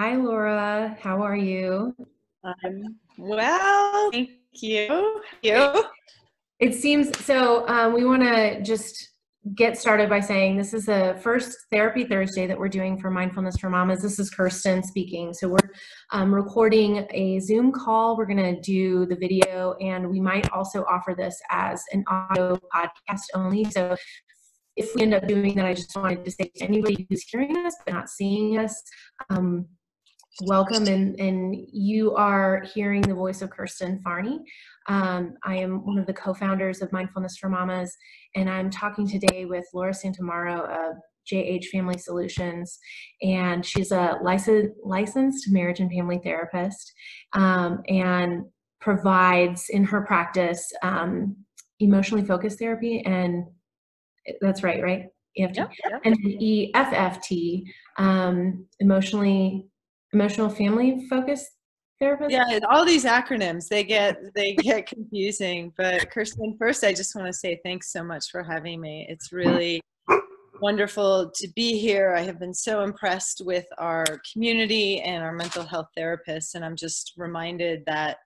Hi, Laura. How are you? Um, well, thank you. You. It seems so. Um, we want to just get started by saying this is the first therapy Thursday that we're doing for Mindfulness for Mamas. This is Kirsten speaking. So we're um, recording a Zoom call. We're going to do the video, and we might also offer this as an audio podcast only. So if we end up doing that, I just wanted to say to anybody who's hearing us but not seeing us, um, welcome. And, and you are hearing the voice of Kirsten Farney. Um, I am one of the co-founders of Mindfulness for Mamas, and I'm talking today with Laura Santamaro of JH Family Solutions, and she's a licensed, licensed marriage and family therapist, um, and provides in her practice um, emotionally focused therapy and that's right, right? EFT. Yep, yep. And EFFT, um, emotionally, emotional family focused therapist. Yeah, all these acronyms they get they get confusing. But Kirsten, first, I just want to say thanks so much for having me. It's really wonderful to be here. I have been so impressed with our community and our mental health therapists, and I'm just reminded that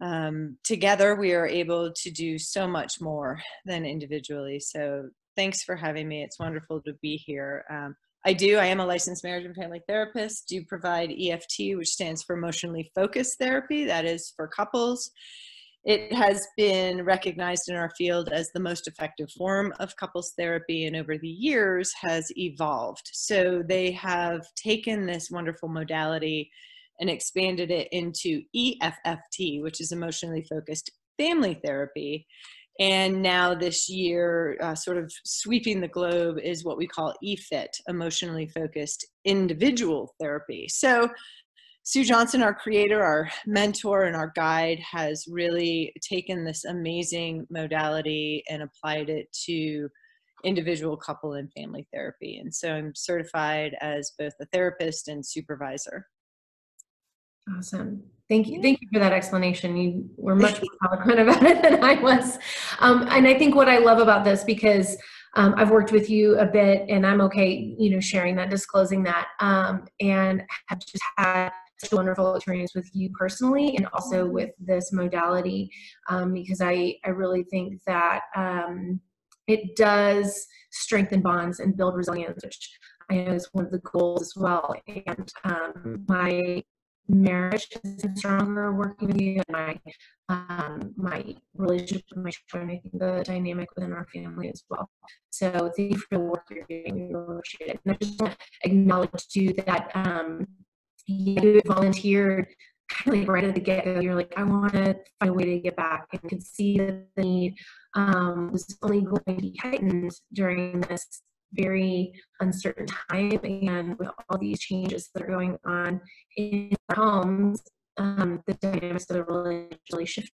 um, together we are able to do so much more than individually. So thanks for having me. It's wonderful to be here. Um, I do, I am a licensed marriage and family therapist, do provide EFT, which stands for emotionally focused therapy, that is for couples. It has been recognized in our field as the most effective form of couples therapy and over the years has evolved. So they have taken this wonderful modality and expanded it into EFFT, which is emotionally focused family therapy. And now this year, uh, sort of sweeping the globe, is what we call EFIT, emotionally focused individual therapy. So, Sue Johnson, our creator, our mentor, and our guide, has really taken this amazing modality and applied it to individual couple and family therapy. And so I'm certified as both a therapist and supervisor. Awesome. Thank you. Thank you for that explanation. You were much more eloquent about it than I was. Um, and I think what I love about this, because um, I've worked with you a bit and I'm okay, you know, sharing that, disclosing that, um, and have just had such a wonderful experience with you personally and also with this modality um, because I, I really think that um, it does strengthen bonds and build resilience, which I know is one of the goals as well. And um, my marriage has been stronger working with you and my um, my relationship with my children. I think the dynamic within our family as well. So thank you for the work you're doing. We appreciate it. And I just want to acknowledge too that um, you volunteered kind of like right at the get-go. You're like, I want to find a way to get back, and could see that the need um, was only going to be heightened during this very uncertain time and with all these changes that are going on in our homes um, the dynamics of the relationship really shift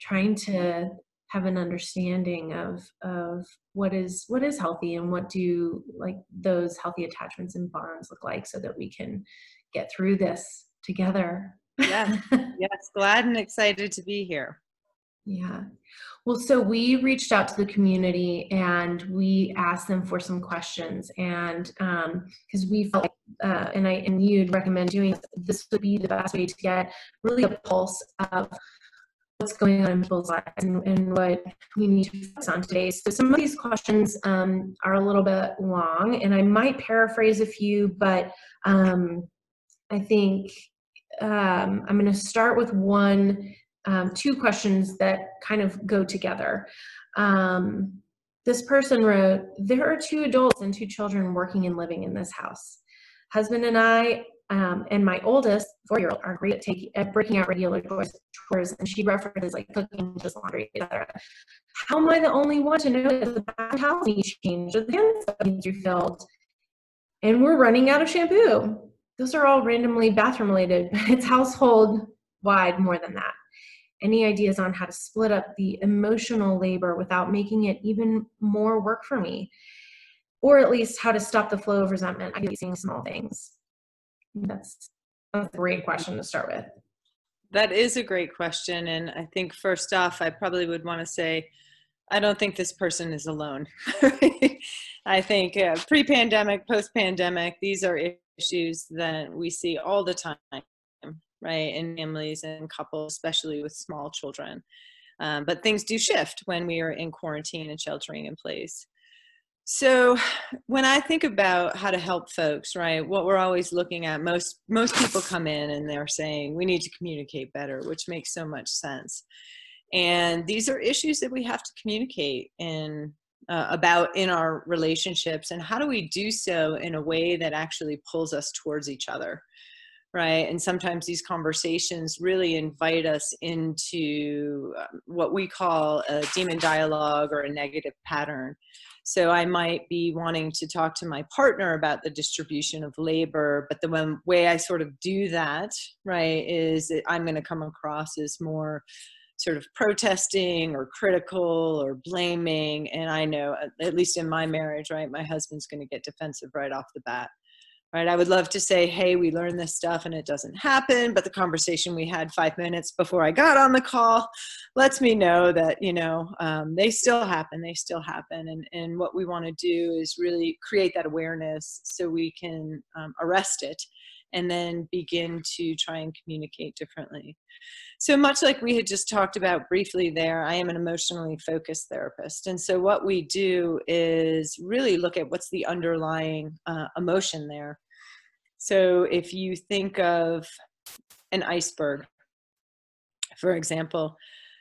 trying to have an understanding of of what is what is healthy and what do like those healthy attachments and bonds look like so that we can get through this together. Yes. Yes. Glad and excited to be here yeah. Well, so we reached out to the community and we asked them for some questions, and because um, we felt, uh, and I and you'd recommend doing this would be the best way to get really a pulse of what's going on in people's lives and, and what we need to focus on today. So some of these questions um, are a little bit long, and I might paraphrase a few, but um, I think um, I'm going to start with one um, two questions that kind of go together. Um, this person wrote, there are two adults and two children working and living in this house. Husband and I um, and my oldest four-year-old are great at, taking, at breaking out regular chores, and she references like cooking, just laundry, etc. How am I the only one to know that the house needs changed or the hand needs refilled? And we're running out of shampoo. Those are all randomly bathroom related. It's household wide more than that any ideas on how to split up the emotional labor without making it even more work for me? Or at least how to stop the flow of resentment i keep seeing small things. That's a great question to start with. That is a great question and i think first off i probably would want to say i don't think this person is alone. I think uh, pre-pandemic post-pandemic these are issues that we see all the time, right, in families and couples, especially with small children. Um, but things do shift when we are in quarantine and sheltering in place. So when I think about how to help folks, right, what we're always looking at, most most people come in and they're saying we need to communicate better, which makes so much sense. And these are issues that we have to communicate in uh, about in our relationships and how do we do so in a way that actually pulls us towards each other right and sometimes these conversations really invite us into um, what we call a demon dialogue or a negative pattern so I might be wanting to talk to my partner about the distribution of labor, but the one way I sort of do that, right, is that I'm going to come across as more sort of protesting or critical or blaming. And I know, at least in my marriage, right, my husband's going to get defensive right off the bat right i would love to say hey we learned this stuff and it doesn't happen but the conversation we had five minutes before i got on the call lets me know that you know um, they still happen they still happen and, and what we want to do is really create that awareness so we can um, arrest it and then begin to try and communicate differently. So, much like we had just talked about briefly there, I am an emotionally focused therapist. And so, what we do is really look at what's the underlying uh, emotion there. So if you think of an iceberg, for example,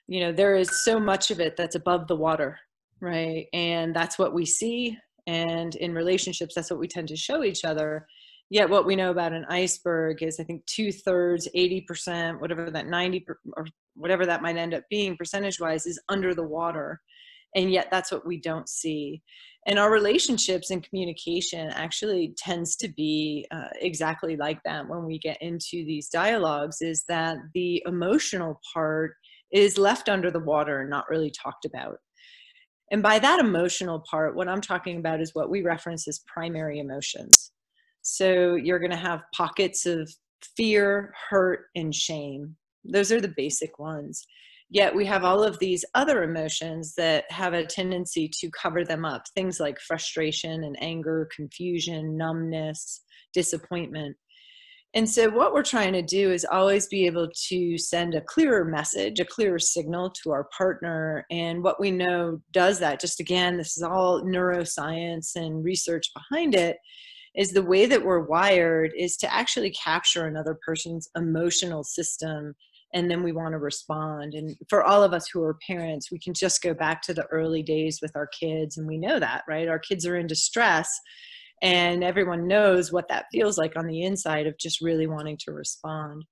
you know, there is so much of it that's above the water, right? And that's what we see. And in relationships, that's what we tend to show each other. Yet, what we know about an iceberg is, I think, two thirds, 80%, whatever that 90 or whatever that might end up being percentage wise, is under the water. And yet, that's what we don't see. And our relationships and communication actually tends to be uh, exactly like that when we get into these dialogues is that the emotional part is left under the water and not really talked about. And by that emotional part what i'm talking about is what we reference as primary emotions. So you're going to have pockets of fear hurt and shame. Those are the basic ones Yet we have all of these other emotions that have a tendency to cover them up things like frustration and anger, confusion, numbness, disappointment. And so, what we're trying to do is always be able to send a clearer message, a clearer signal to our partner. And what we know does that, just again, this is all neuroscience and research behind it, is the way that we're wired is to actually capture another person's emotional system and then we want to respond. And for all of us who are parents we can just go back to the early days with our kids and we know that right? Our kids are in distress and everyone knows what that feels like on the inside of just really wanting to respond.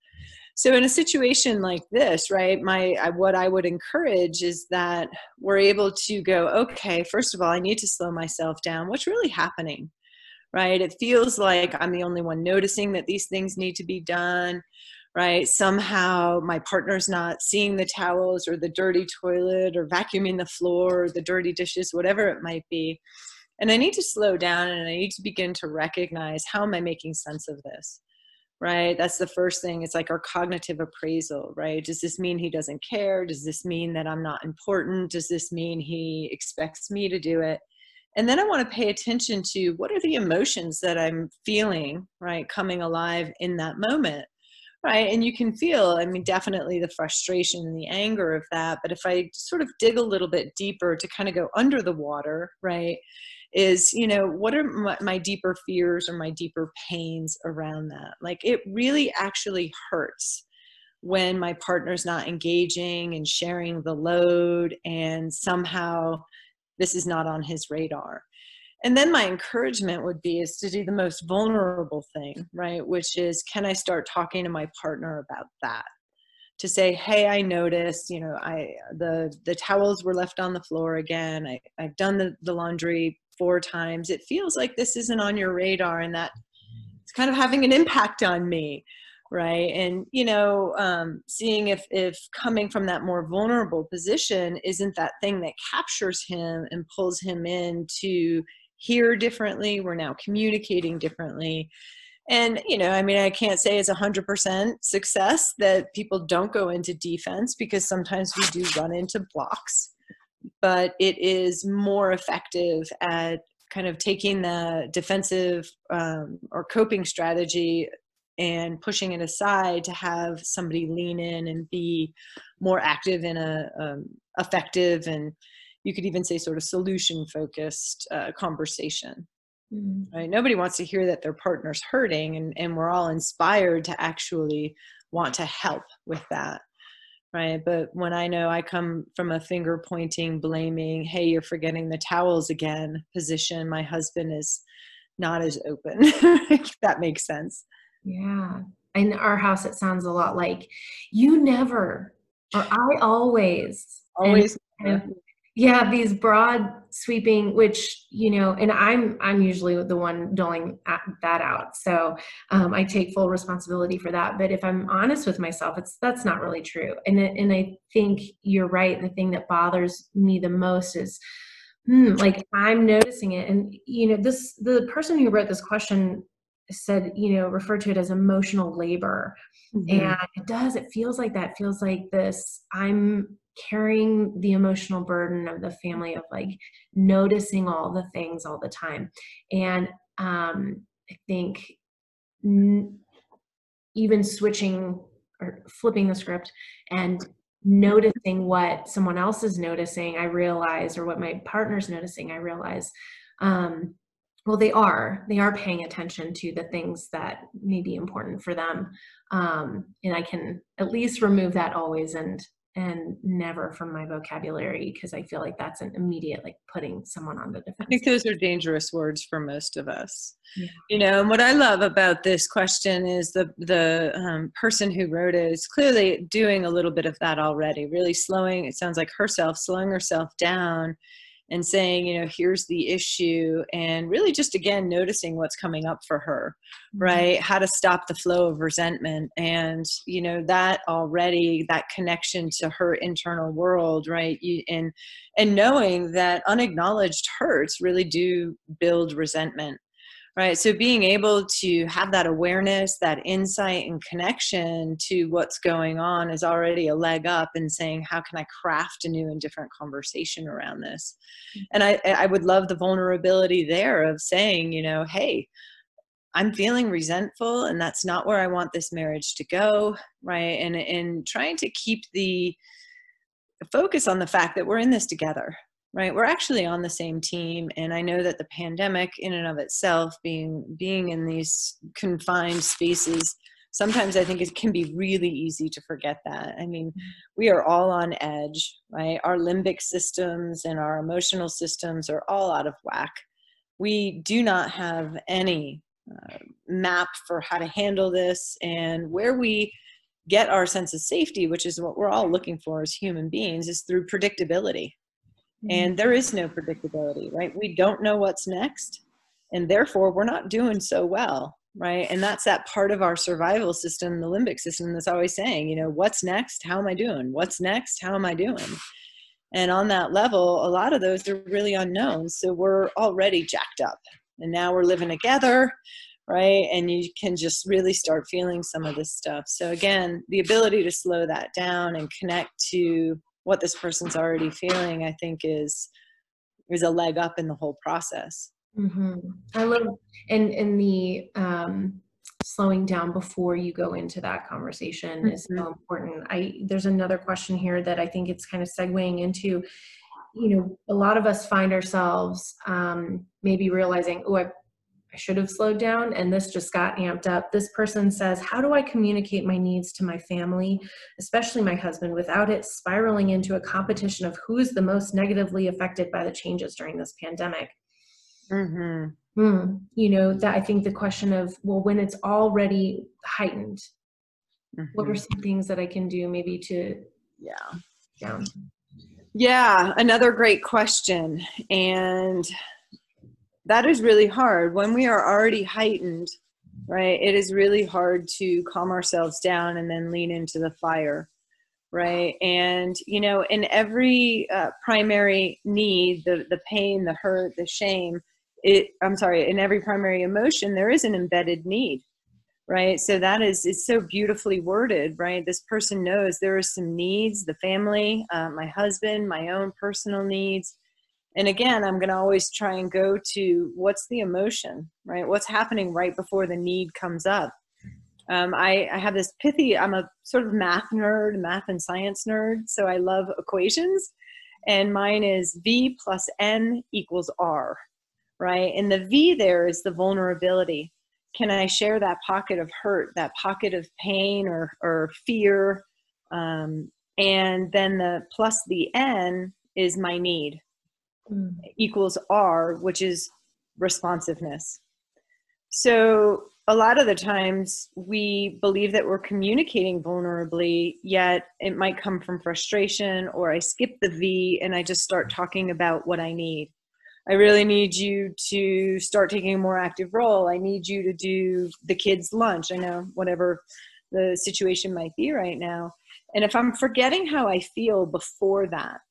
So in a situation like this right my I, what i would encourage is that we're able to go okay first of all i need to slow myself down. What's really happening? Right? It feels like i'm the only one noticing that these things need to be done right? Somehow my partner's not seeing the towels or the dirty toilet or vacuuming the floor or the dirty dishes, whatever it might be. And I need to slow down and I need to begin to recognize how am I making sense of this? Right? That's the first thing. It's like our cognitive appraisal, right? Does this mean he doesn't care? Does this mean that I'm not important? Does this mean he expects me to do it? And then I want to pay attention to what are the emotions that I'm feeling, right, coming alive in that moment right and you can feel i mean definitely the frustration and the anger of that but if i sort of dig a little bit deeper to kind of go under the water right is you know what are my, my, deeper fears or my deeper pains around that? Like it really actually hurts when my partner's not engaging and sharing the load and somehow this is not on his radar and then my encouragement would be is to do the most vulnerable thing right? Which is can i start talking to my partner about that? To say hey i noticed you know i the the towels were left on the floor again. I, i've done the, the laundry four times. It feels like this isn't on your radar and that it's kind of having an impact on me right? And you know um, seeing if if coming from that more vulnerable position isn't that thing that captures him and pulls him into hear differently we're now communicating differently. And you know i mean i can't say it's a 100% success that people don't go into defense because sometimes we do run into blocks but it is more effective at kind of taking the defensive um, or coping strategy and pushing it aside to have somebody lean in and be more active in a um, effective and you could even say sort of solution focused uh, conversation mm-hmm. right? Nobody wants to hear that their partner's hurting and, and we're all inspired to actually want to help with that right? But when i know i come from a finger pointing blaming hey you're forgetting the towels again position my husband is not as open. If that makes sense. Yeah. In our house it sounds a lot like you never or i always always and, yeah these broad sweeping which you know and i'm i'm usually the one doling that out. So um, i take full responsibility for that. But if i'm honest with myself it's that's not really true. And and i think you're right. The thing that bothers me the most is hmm, like i'm noticing it. And you know this the person who wrote this question said you know referred to it as emotional labor. Mm-hmm. and it does it feels like that. It feels like this i'm carrying the emotional burden of the family of like noticing all the things all the time. And um i think n- even switching or flipping the script and noticing what someone else is noticing i realize or what my partner's noticing i realize um well they are they are paying attention to the things that may be important for them. Um, and i can at least remove that always and and never from my vocabulary because I feel like that's an immediate like putting someone on the defense. I think those are dangerous words for most of us. Yeah. You know, and what I love about this question is the the um, person who wrote it is clearly doing a little bit of that already, really slowing. It sounds like herself slowing herself down and saying, you know, here's the issue, and really just again noticing what's coming up for her, mm-hmm. right? How to stop the flow of resentment. And, you know, that already, that connection to her internal world, right? You, and, and knowing that unacknowledged hurts really do build resentment right so being able to have that awareness that insight and connection to what's going on is already a leg up in saying how can i craft a new and different conversation around this? Mm-hmm. and i i would love the vulnerability there of saying you know hey i'm feeling resentful and that's not where i want this marriage to go right? And and trying to keep the focus on the fact that we're in this together right? We're actually on the same team and i know that the pandemic in and of itself being being in these confined spaces sometimes i think it can be really easy to forget that. I mean mm-hmm. we are all on edge right? Our limbic systems and our emotional systems are all out of whack. We do not have any uh, map for how to handle this and where we get our sense of safety which is what we're all looking for as human beings is through predictability and mm-hmm. there is no predictability right? We don't know what's next and therefore we're not doing so well right? And that's that part of our survival system the limbic system that's always saying you know what's next? How am i doing? What's next? How am i doing? And on that level a lot of those are really unknown. So we're already jacked up and now we're living together right? And you can just really start feeling some of this stuff. So again the ability to slow that down and connect to what this person's already feeling i think is is a leg up in the whole process mm-hmm. i love and in the um slowing down before you go into that conversation mm-hmm. is so mm-hmm. important i there's another question here that i think it's kind of segueing into you know a lot of us find ourselves um maybe realizing oh i I should have slowed down and this just got amped up. This person says, How do I communicate my needs to my family, especially my husband, without it spiraling into a competition of who is the most negatively affected by the changes during this pandemic? Mm-hmm. Mm, you know, that I think the question of, well, when it's already heightened, mm-hmm. what are mm-hmm. some things that I can do maybe to, yeah, down? Yeah, another great question. And that is really hard. When we are already heightened right it is really hard to calm ourselves down and then lean into the fire right? And you know in every uh, primary need the the pain the hurt the shame it i'm sorry in every primary emotion there is an embedded need right? So that is is so beautifully worded right? This person knows there are some needs the family uh, my husband my own personal needs And again, I'm going to always try and go to what's the emotion, right? What's happening right before the need comes up. Um, I, I have this pithy, I'm a sort of math nerd, math and science nerd, so I love equations. And mine is V plus N equals R, right? And the V there is the vulnerability. Can I share that pocket of hurt, that pocket of pain or, or fear? Um, and then the plus the N is my need mm. equals R, which is responsiveness. So a lot of the times we believe that we're communicating vulnerably, yet it might come from frustration, or I skip the V and I just start talking about what I need. I really need you to start taking a more active role. I need you to do the kids' lunch. I know, whatever the situation might be right now. And if I'm forgetting how I feel before that,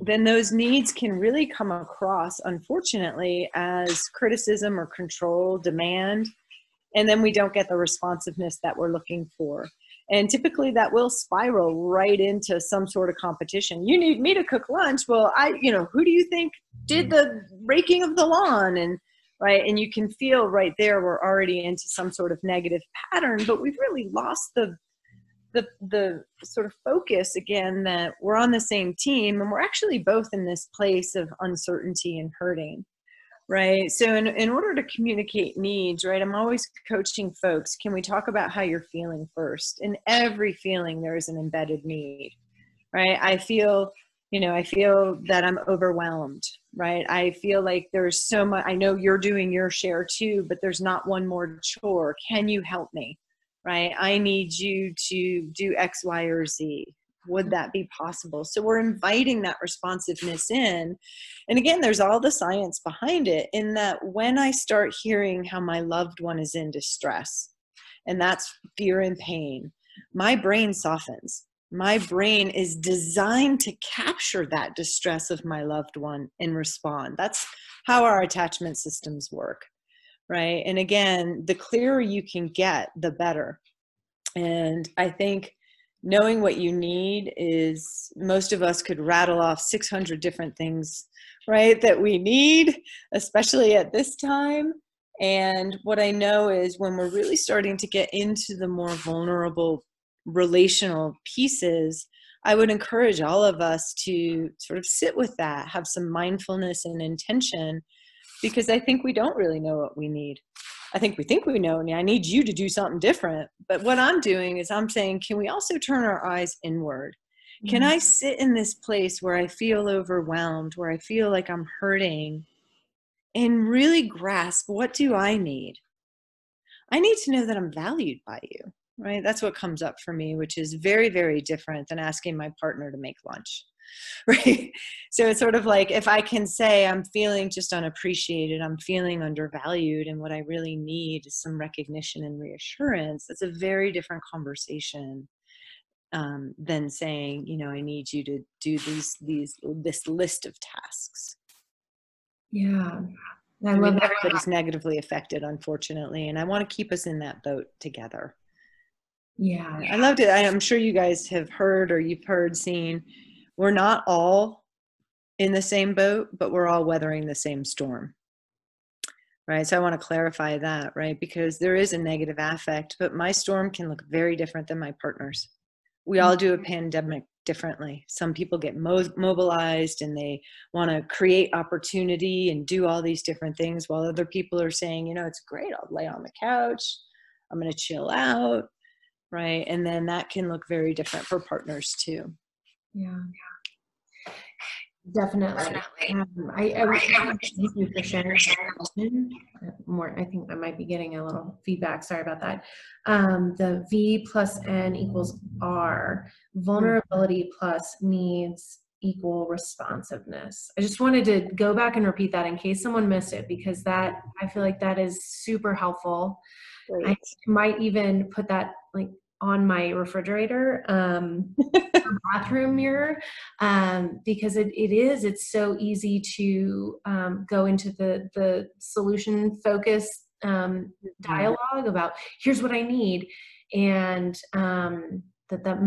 then those needs can really come across, unfortunately, as criticism or control, demand, and then we don't get the responsiveness that we're looking for. And typically that will spiral right into some sort of competition. You need me to cook lunch. Well, I, you know, who do you think did mm-hmm. the raking of the lawn? And right, and you can feel right there we're already into some sort of negative pattern, but we've really lost the the the sort of focus again that we're on the same team and we're actually both in this place of uncertainty and hurting right? So in, in order to communicate needs right i'm always coaching folks can we talk about how you're feeling first? In every feeling there is an embedded need right? I feel you know i feel that i'm overwhelmed right? I feel like there's so much i know you're doing your share too but there's not one more chore. Can you help me right? I need you to do X, Y, or Z. Would that be possible? So we're inviting that responsiveness in. And again, there's all the science behind it in that when I start hearing how my loved one is in distress, and that's fear and pain, my brain softens. My brain is designed to capture that distress of my loved one and respond. That's how our attachment systems work right? And again, the clearer you can get, the better. And I think knowing what you need is most of us could rattle off 600 different things, right, that we need, especially at this time. And what I know is when we're really starting to get into the more vulnerable relational pieces, I would encourage all of us to sort of sit with that, have some mindfulness and intention, because I think we don't really know what we need. I think we think we know, and I need you to do something different. But what I'm doing is I'm saying, can we also turn our eyes inward? Can mm-hmm. I sit in this place where I feel overwhelmed, where I feel like I'm hurting, and really grasp what do I need? I need to know that I'm valued by you, right? That's what comes up for me, which is very, very different than asking my partner to make lunch. right? So it's sort of like if i can say i'm feeling just unappreciated i'm feeling undervalued and what i really need is some recognition and reassurance that's a very different conversation um, than saying you know i need you to do these these this list of tasks. Yeah. I, I love mean, everybody's negatively affected unfortunately and i want to keep us in that boat together. Yeah. I loved it. I'm sure you guys have heard or you've heard seen we're not all in the same boat, but we're all weathering the same storm. Right. So I want to clarify that, right? Because there is a negative affect, but my storm can look very different than my partner's. We all do a mm-hmm. pandemic differently. Some people get mo- mobilized and they want to create opportunity and do all these different things, while other people are saying, you know, it's great. I'll lay on the couch. I'm going to chill out. Right. And then that can look very different for partners too. Yeah. Definitely. Definitely. Um, I, I was thank you for sharing more. I think I might be getting a little feedback. Sorry about that. Um, the V plus N equals R. Vulnerability plus needs equal responsiveness. I just wanted to go back and repeat that in case someone missed it because that I feel like that is super helpful. Great. I might even put that like on my refrigerator um, bathroom mirror um, because it, it is it's so easy to um, go into the the solution focused um, mm-hmm. dialogue about here's what i need and um, that that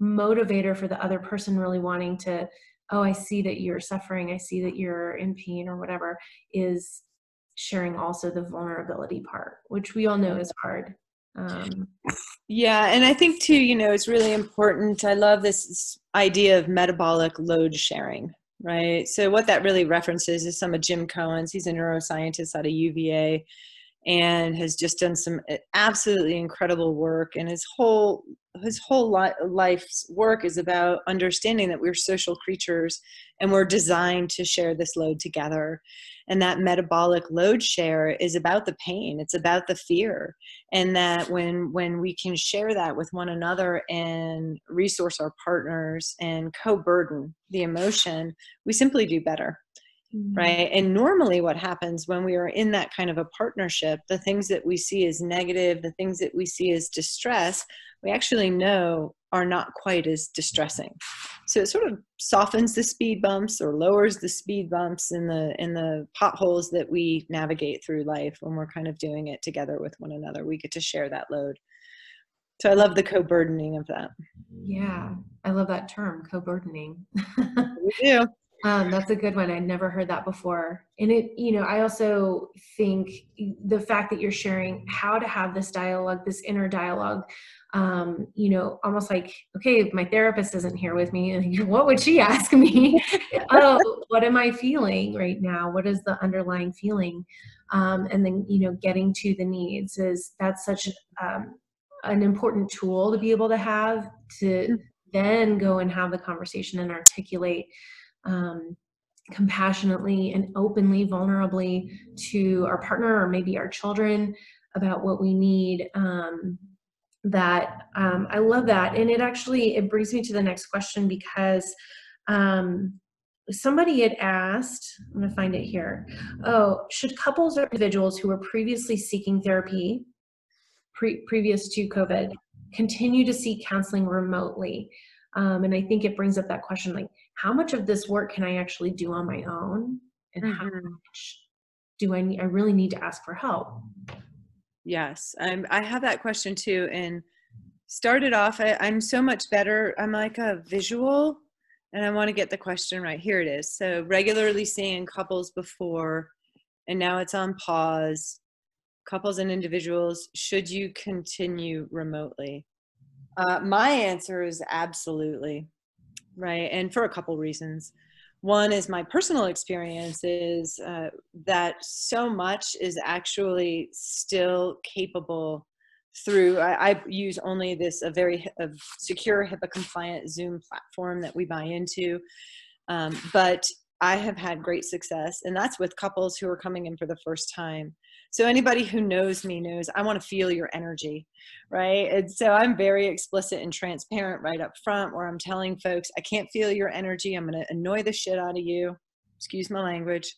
motivator for the other person really wanting to oh i see that you're suffering i see that you're in pain or whatever is sharing also the vulnerability part which we all know is hard um, yeah and i think too you know it's really important i love this idea of metabolic load sharing right? So what that really references is some of Jim Coan's he's a neuroscientist out of uva and has just done some eh, absolutely incredible work and his whole his whole life's work is about understanding that we're social creatures and we're designed to share this load together. And that metabolic load share is about the pain it's about the fear and that when when we can share that with one another and resource our partners and co-burden the emotion we simply do better Mm-hmm. right? And normally what happens when we are in that kind of a partnership the things that we see as negative the things that we see as distress we actually know are not quite as distressing. So it sort of softens the speed bumps or lowers the speed bumps in the in the potholes that we navigate through life when we're kind of doing it together with one another. We get to share that load. So i love the co-burdening of that. Yeah i love that term co-burdening. We do um, that's a good one. I'd never heard that before. And it, you know, I also think the fact that you're sharing how to have this dialogue, this inner dialogue, um, you know, almost like, okay, my therapist isn't here with me, what would she ask me? oh, what am I feeling right now? What is the underlying feeling? Um, and then, you know, getting to the needs is that's such um, an important tool to be able to have to mm. then go and have the conversation and articulate um, compassionately and openly, vulnerably to our partner or maybe our children about what we need. Um, that um, I love that, and it actually it brings me to the next question because um, somebody had asked. I'm going to find it here. Oh, should couples or individuals who were previously seeking therapy pre- previous to COVID continue to seek counseling remotely? Um, and I think it brings up that question like, how much of this work can I actually do on my own? And mm-hmm. how much do I need, I really need to ask for help? Yes, I'm, I have that question too. And started off, I, I'm so much better. I'm like a visual and I want to get the question right. Here it is. So regularly seeing couples before, and now it's on pause. Couples and individuals, should you continue remotely? Uh, my answer is absolutely, right? And for a couple reasons. One is my personal experience is uh, that so much is actually still capable through I, I, use only this a very a secure HIPAA compliant Zoom platform that we buy into, um, but I have had great success, and that's with couples who are coming in for the first time. So anybody who knows me knows I want to feel your energy, right? And so I'm very explicit and transparent right up front where I'm telling folks, I can't feel your energy. I'm going to annoy the shit out of you. Excuse my language,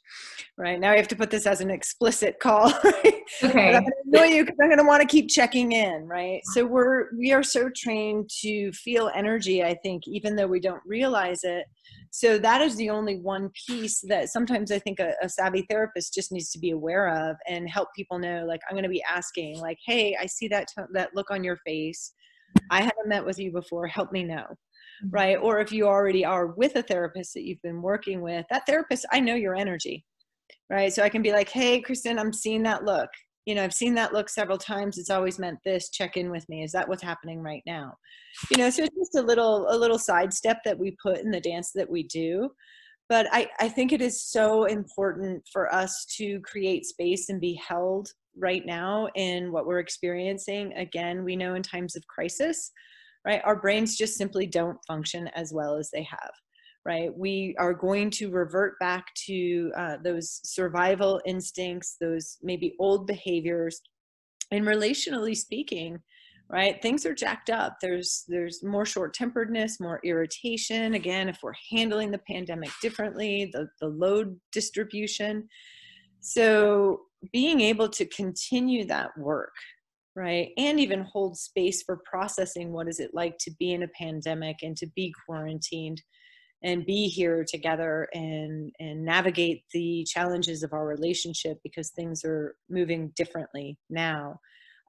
right? Now we have to put this as an explicit call, right? Okay. I'm going to annoy you because I'm going to want to keep checking in, right? So we're we are so trained to feel energy. I think even though we don't realize it, so that is the only one piece that sometimes i think a, a, savvy therapist just needs to be aware of and help people know like i'm going to be asking like hey i see that t- that look on your face i haven't met with you before help me know. Mm-hmm. right? Or if you already are with a therapist that you've been working with that therapist i know your energy right? So i can be like hey Kirsten i'm seeing that look. You know i've seen that look several times. It's always meant this. Check in with me. Is that what's happening right now? You know so it's just a little a little sidestep that we put in the dance that we do. But I, I think it is so important for us to create space and be held right now in what we're experiencing. Again we know in times of crisis right our brains just simply don't function as well as they have right? We are going to revert back to uh, those survival instincts, those maybe old behaviors. And relationally speaking, right, things are jacked up. There's there's more short-temperedness, more irritation. Again, if we're handling the pandemic differently, the, the load distribution. So being able to continue that work, right and even hold space for processing what is it like to be in a pandemic and to be quarantined and be here together and and navigate the challenges of our relationship because things are moving differently now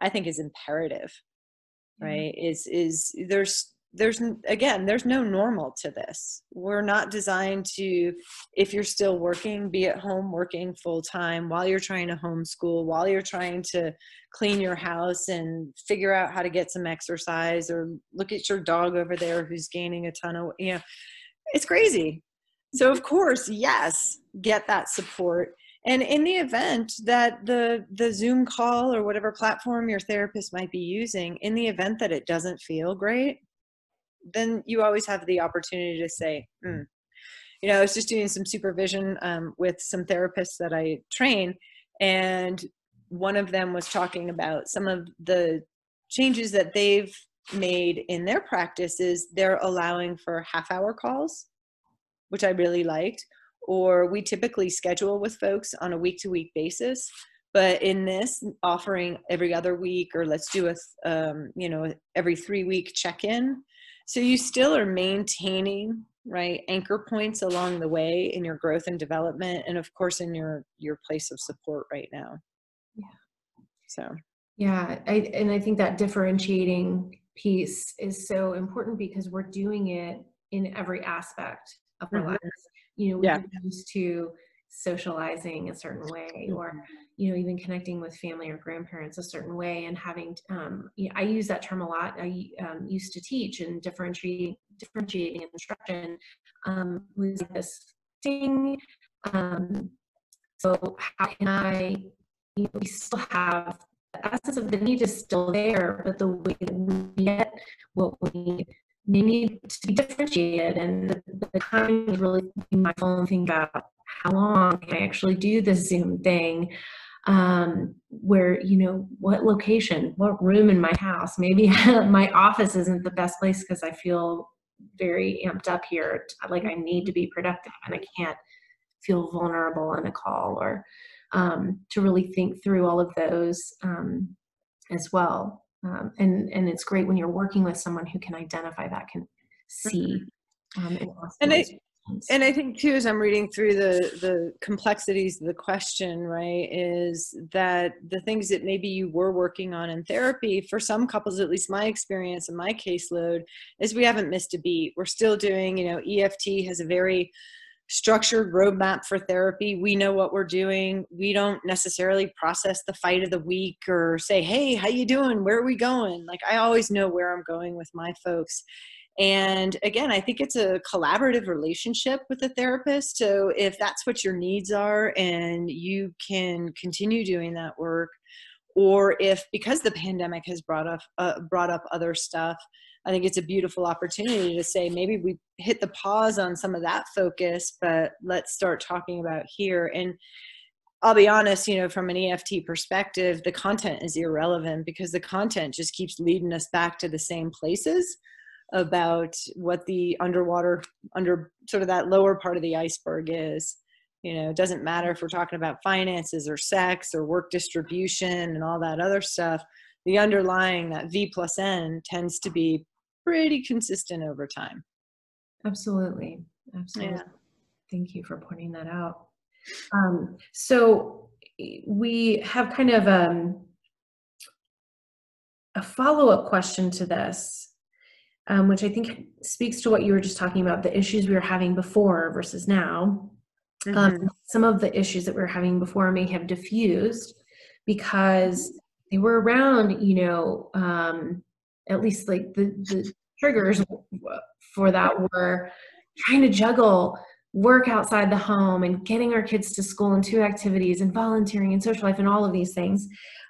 i think is imperative right mm-hmm. is is there's there's again there's no normal to this. We're not designed to if you're still working be at home working full time while you're trying to homeschool while you're trying to clean your house and figure out how to get some exercise or look at your dog over there who's gaining a ton of you know it's crazy. So of course yes get that support. And in the event that the the zoom call or whatever platform your therapist might be using in the event that it doesn't feel great then you always have the opportunity to say mm. you know i was just doing some supervision um, with some therapists that i train and one of them was talking about some of the changes that they've made in their practice is they're allowing for half hour calls which i really liked or we typically schedule with folks on a week to week basis but in this offering every other week or let's do a um, you know every three week check in so you still are maintaining right anchor points along the way in your growth and development and of course in your your place of support right now yeah so yeah I, and i think that differentiating piece is so important because we're doing it in every aspect of our mm-hmm. lives you know we're yeah. used to socializing a certain way or you know even connecting with family or grandparents a certain way and having um, you know, i use that term a lot. I um, used to teach and differentiating differentiating instruction um, was this thing um, so how can i you know, we still have the essence of the need is still there but the way that we get what we they need to be differentiated and the, the time is really mindful and think about how long can I actually do the Zoom thing? Um, where, you know, what location, what room in my house? Maybe my office isn't the best place because I feel very amped up here. Like I need to be productive and I can't feel vulnerable in a call or um, to really think through all of those um, as well. Um, and and it's great when you're working with someone who can identify that, can see. Mm-hmm. Um, and, and I, and I think too, as I'm reading through the the complexities of the question, right, is that the things that maybe you were working on in therapy for some couples, at least my experience and my caseload, is we haven't missed a beat. We're still doing, you know, EFT has a very structured roadmap for therapy. We know what we're doing. We don't necessarily process the fight of the week or say, "Hey, how you doing? Where are we going?" Like I always know where I'm going with my folks and again, I think it's a collaborative relationship with the therapist. So if that's what your needs are and you can continue doing that work, or if because the pandemic has brought up uh, brought up other stuff, I think it's a beautiful opportunity to say maybe we hit the pause on some of that focus, but let's start talking about here. And I'll be honest, you know, from an EFT perspective, the content is irrelevant because the content just keeps leading us back to the same places about what the underwater under sort of that lower part of the iceberg is. You know it doesn't matter if we're talking about finances or sex or work distribution and all that other stuff the underlying that v plus n tends to be pretty consistent over time. Absolutely. Absolutely. Yeah. thank you for pointing that out. Um, so we have kind of um, a follow-up question to this um, which I think speaks to what you were just talking about the issues we were having before versus now. Um, mm-hmm. Um, some of the issues that we were having before may have diffused because they were around, you know, um, at least like the, the triggers for that were trying to juggle work outside the home and getting our kids to school and to activities and volunteering and social life and all of these things.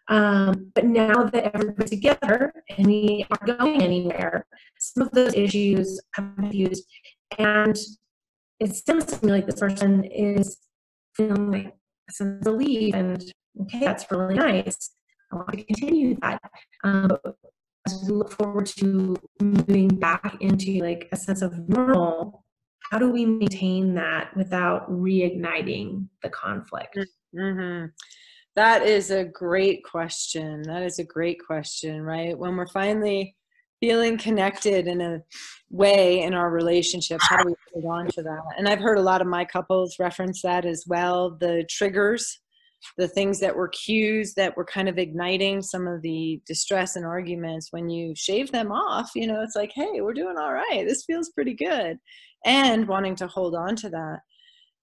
Um, but now that everybody's together and we aren't going anywhere, some of those issues have been used. And it seems to me like this person is feeling like a sense of relief and okay, that's really nice. I want to continue that. Um, as we look forward to moving back into like a sense of normal, how do we maintain that without reigniting the conflict? Mm-hmm. That is a great question. That is a great question, right? When we're finally feeling connected in a way in our relationship how do we hold on to that? And I've heard a lot of my couples reference that as well the triggers the things that were cues that were kind of igniting some of the distress and arguments when you shave them off you know it's like hey we're doing all right. This feels pretty good. And wanting to hold on to that.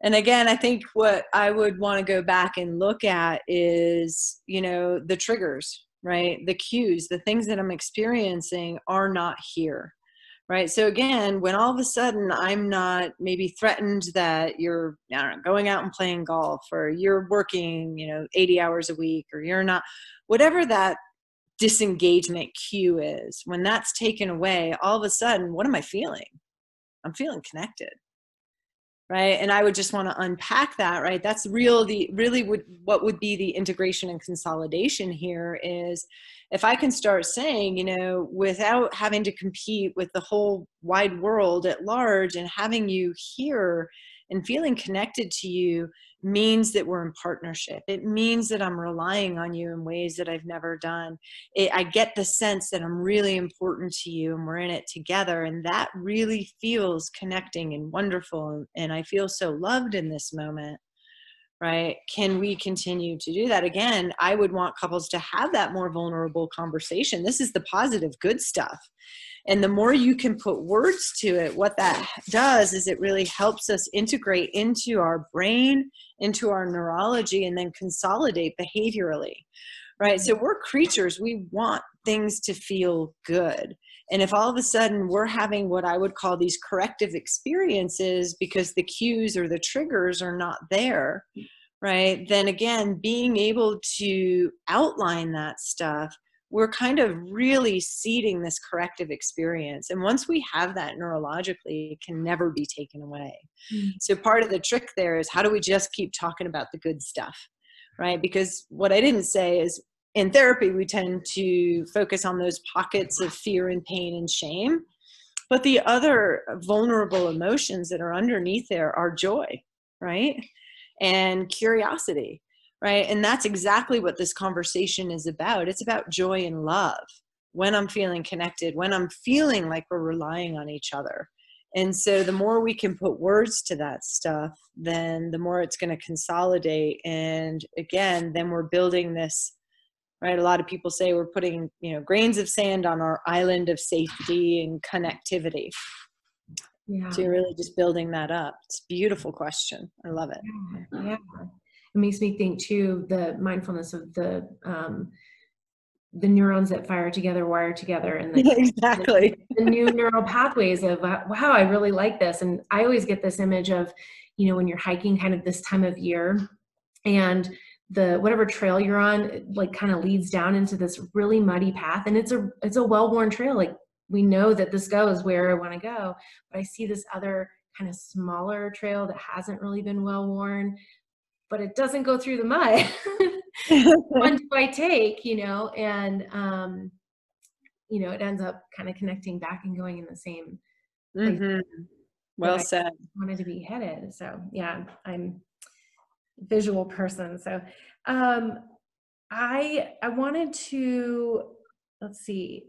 And again i think what i would want to go back and look at is you know the triggers right? The cues the things that i'm experiencing are not here right? So again when all of a sudden i'm not maybe threatened that you're I don't know, going out and playing golf or you're working you know 80 hours a week or you're not whatever that disengagement cue is when that's taken away all of a sudden what am i feeling? I'm feeling connected right? And i would just want to unpack that right? That's real the really would what would be the integration and consolidation here is if I can start saying, you know, without having to compete with the whole wide world at large and having you here and feeling connected to you means that we're in partnership. It means that I'm relying on you in ways that I've never done. It, I get the sense that I'm really important to you and we're in it together. And that really feels connecting and wonderful. And I feel so loved in this moment right? Can we continue to do that? Again i would want couples to have that more vulnerable conversation. This is the positive good stuff. And the more you can put words to it what that does is it really helps us integrate into our brain into our neurology and then consolidate behaviorally right? So we're creatures. We want things to feel good and if all of a sudden we're having what I would call these corrective experiences because the cues or the triggers are not there, right? Then again, being able to outline that stuff, we're kind of really seeding this corrective experience. And once we have that neurologically, it can never be taken away. Mm-hmm. So part of the trick there is how do we just keep talking about the good stuff? Right? Because what I didn't say is in therapy, we tend to focus on those pockets of fear and pain and shame. But the other vulnerable emotions that are underneath there are joy, right? And curiosity, right? And that's exactly what this conversation is about. It's about joy and love when I'm feeling connected, when I'm feeling like we're relying on each other. And so the more we can put words to that stuff, then the more it's going to consolidate. And again, then we're building this right? A lot of people say we're putting you know grains of sand on our island of safety and connectivity. Yeah. so you're really just building that up. It's a beautiful question. I love it. Yeah, yeah. it makes me think too the mindfulness of the um, the neurons that fire together wire together and the, exactly. the, the new neural pathways of uh, wow i really like this. And i always get this image of you know when you're hiking kind of this time of year and the whatever trail you're on like kind of leads down into this really muddy path and it's a it's a well-worn trail like we know that this goes where i want to go but i see this other kind of smaller trail that hasn't really been well worn but it doesn't go through the mud one do i take you know and um you know it ends up kind of connecting back and going in the same mm-hmm. well said wanted to be headed so yeah i'm visual person. So um, I I wanted to let's see,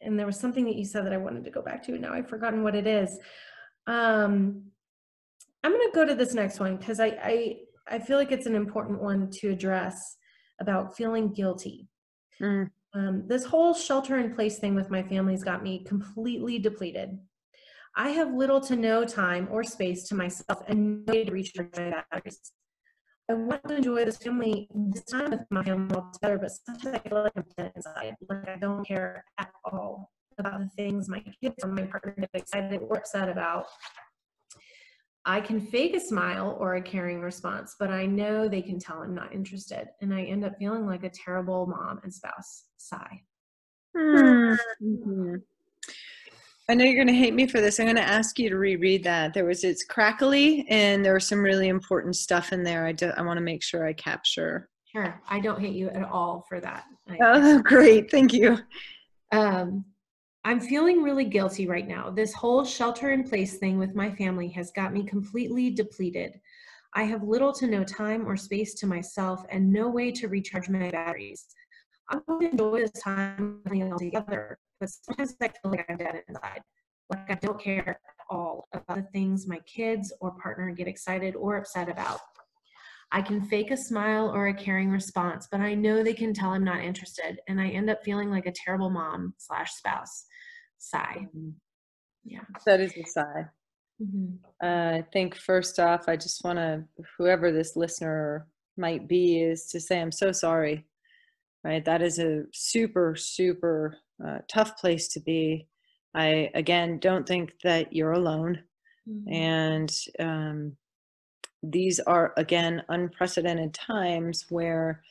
and there was something that you said that I wanted to go back to. And now I've forgotten what it is. Um, I'm going to go to this next one because I, I I feel like it's an important one to address about feeling guilty. Mm. Um, this whole shelter in place thing with my family's got me completely depleted. I have little to no time or space to myself and no way to recharge my batteries. I want to enjoy this family, this time with my family all together, but sometimes I feel like I'm dead inside, like I don't care at all about the things my kids or my partner get excited or upset about. I can fake a smile or a caring response, but I know they can tell I'm not interested. And I end up feeling like a terrible mom and spouse. Sigh. Mm-hmm. I know you're going to hate me for this. I'm going to ask you to reread that. There was it's crackly, and there was some really important stuff in there. I do, I want to make sure I capture. Sure, I don't hate you at all for that. Oh, great, thank you. Um, I'm feeling really guilty right now. This whole shelter in place thing with my family has got me completely depleted. I have little to no time or space to myself and no way to recharge my batteries. I to enjoy this time all together, but sometimes I feel like I'm dead inside. Like I don't care at all about the things my kids or partner get excited or upset about. I can fake a smile or a caring response, but I know they can tell I'm not interested. And I end up feeling like a terrible mom slash spouse. Sigh. Mm-hmm. Yeah. That is a sigh. Mhm. Uh, I think first off, I just want to, whoever this listener might be, is to say, I'm so sorry. Right? That is a super, super uh, tough place to be. I, again, don't think that you're alone. Mhm. And um, these are, again, unprecedented times where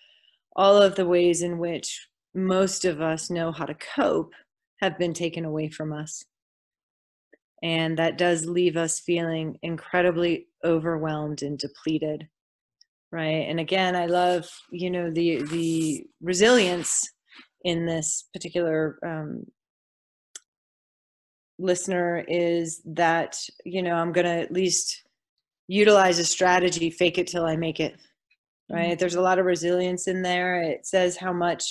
all of the ways in which most of us know how to cope have been taken away from us. And that does leave us feeling incredibly overwhelmed and depleted. Right. And again, I love, you know, the the resilience in this particular um, listener is that, you know, I'm gonna at least utilize a strategy, fake it till I make it. Right. There's a lot of resilience in there. It says how much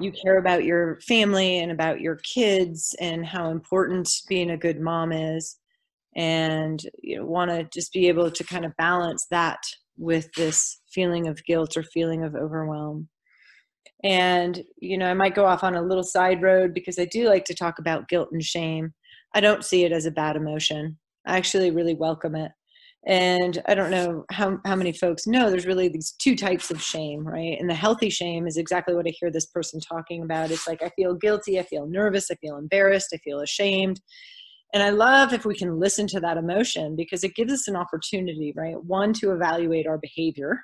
you care about your family and about your kids and how important being a good mom is and you know, want to just be able to kind of balance that with this feeling of guilt or feeling of overwhelm. And you know i might go off on a little side road because i do like to talk about guilt and shame. I don't see it as a bad emotion. I actually really welcome it. And i don't know how, how many folks know there's really these two types of shame right? And the healthy shame is exactly what i hear this person talking about. It's like i feel guilty i feel nervous i feel embarrassed i feel ashamed and i love if we can listen to that emotion because it gives us an opportunity right? One to evaluate our behavior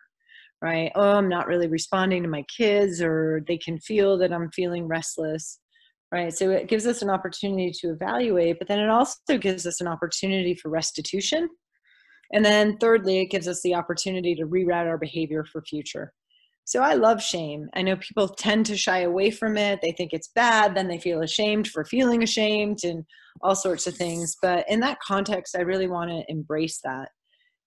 right? Oh i'm not really responding to my kids or they can feel that i'm feeling restless right? So it gives us an opportunity to evaluate but then it also gives us an opportunity for restitution. And then thirdly, it gives us the opportunity to reroute our behavior for future. So I love shame. I know people tend to shy away from it. They think it's bad, then they feel ashamed for feeling ashamed and all sorts of things. But in that context, I really want to embrace that.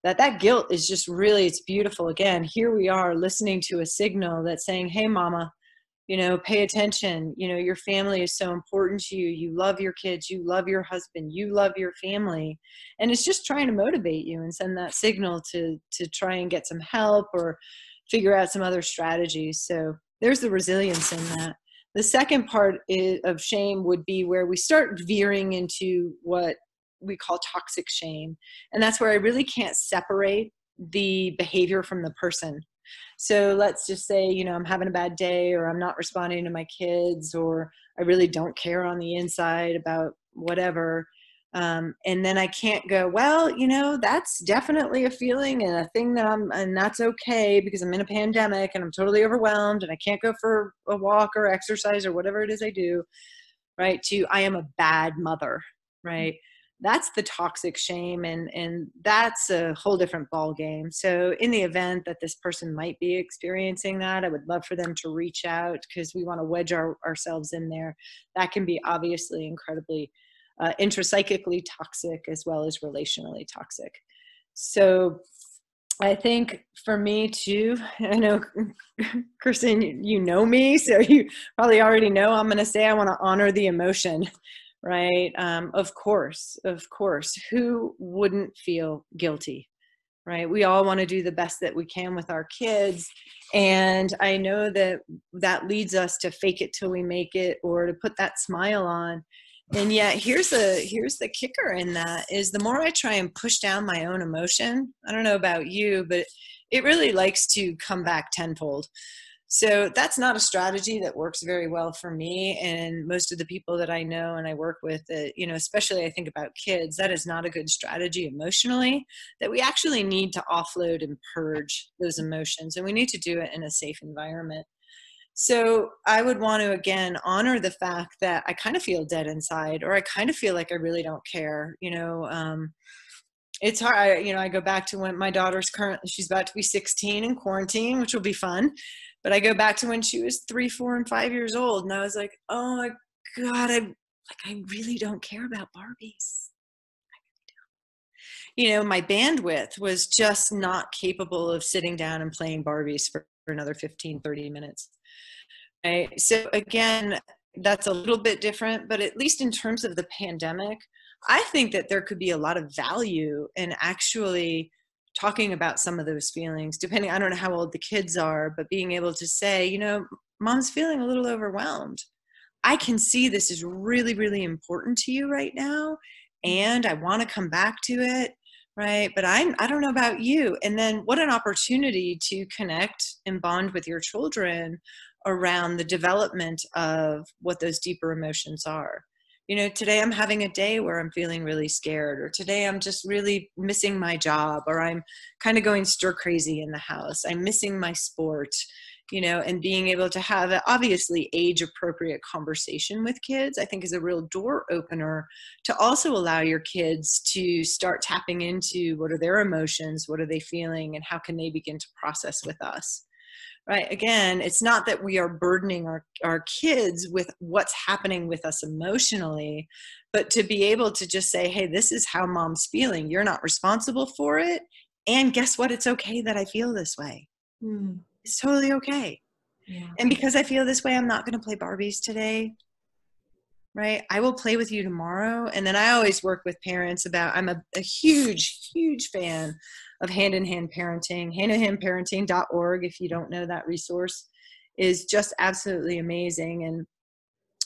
That that guilt is just really it's beautiful. Again, here we are listening to a signal that's saying, "Hey mama, you know pay attention you know your family is so important to you you love your kids you love your husband you love your family and it's just trying to motivate you and send that signal to to try and get some help or figure out some other strategies. So there's the resilience in that. The second part is, of shame would be where we start veering into what we call toxic shame. And that's where i really can't separate the behavior from the person. So let's just say, you know, I'm having a bad day or I'm not responding to my kids or I really don't care on the inside about whatever. Um, and then I can't go, well, you know, that's definitely a feeling and a thing that I'm, and that's okay because I'm in a pandemic and I'm totally overwhelmed and I can't go for a walk or exercise or whatever it is I do, right? To I am a bad mother, right? that's the toxic shame and and that's a whole different ball game so in the event that this person might be experiencing that i would love for them to reach out because we want to wedge our, ourselves in there that can be obviously incredibly uh, intrapsychically toxic as well as relationally toxic so I think for me too, I know, Kirsten, you know me, so you probably already know I'm going to say I want to honor the emotion right? Um, of course, of course. Who wouldn't feel guilty, right? We all want to do the best that we can with our kids. And I know that that leads us to fake it till we make it or to put that smile on. And yet here's the here's the kicker in that is the more I try and push down my own emotion, I don't know about you, but it really likes to come back tenfold. So that's not a strategy that works very well for me and most of the people that I know and I work with. That, you know, especially I think about kids. That is not a good strategy emotionally. That we actually need to offload and purge those emotions, and we need to do it in a safe environment. So I would want to again honor the fact that I kind of feel dead inside, or I kind of feel like I really don't care. You know. Um, it's hard I, you know i go back to when my daughter's currently she's about to be 16 in quarantine which will be fun but I go back to when she was three, four, and five years old, and I was like, oh my god, I like I really don't care about Barbies. You know, my bandwidth was just not capable of sitting down and playing Barbies for, for another 15, 30 minutes. Right. So again, that's a little bit different, but at least in terms of the pandemic, I think that there could be a lot of value in actually talking about some of those feelings depending i don't know how old the kids are but being able to say you know mom's feeling a little overwhelmed i can see this is really really important to you right now and i want to come back to it right? But i'm i don't know about you. And then what an opportunity to connect and bond with your children around the development of what those deeper emotions are. You know today i'm having a day where i'm feeling really scared or today i'm just really missing my job or i'm kind of going stir crazy in the house. I'm missing my sport you know and being able to have an obviously age appropriate conversation with kids i think is a real door opener to also allow your kids to start tapping into what are their emotions what are they feeling and how can they begin to process with us. Right? Again it's not that we are burdening our, our kids with what's happening with us emotionally but to be able to just say hey this is how mom's feeling. You're not responsible for it and guess what? It's okay that i feel this way. Mm. It's totally okay yeah. and because i feel this way i'm not going to play barbies today right i will play with you tomorrow and then i always work with parents about i'm a, a huge huge fan of hand in hand parenting. Hand in hand parenting.org, if you don't know that resource, is just absolutely amazing. And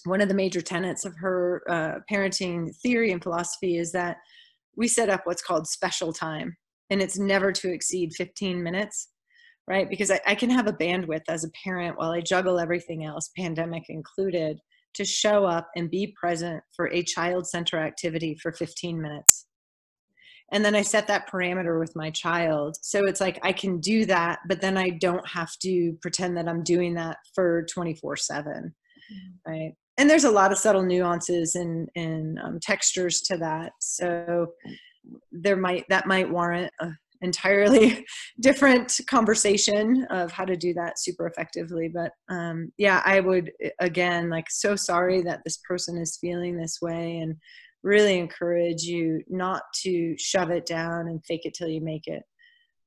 one of the major tenets of her uh, parenting theory and philosophy is that we set up what's called special time, and it's never to exceed 15 minutes, right? Because I, I can have a bandwidth as a parent while I juggle everything else, pandemic included, to show up and be present for a child center activity for 15 minutes and then i set that parameter with my child so it's like i can do that but then i don't have to pretend that i'm doing that for 24 7 mm-hmm. right and there's a lot of subtle nuances and and um, textures to that so there might that might warrant a entirely different conversation of how to do that super effectively but um, yeah i would again like so sorry that this person is feeling this way and really encourage you not to shove it down and fake it till you make it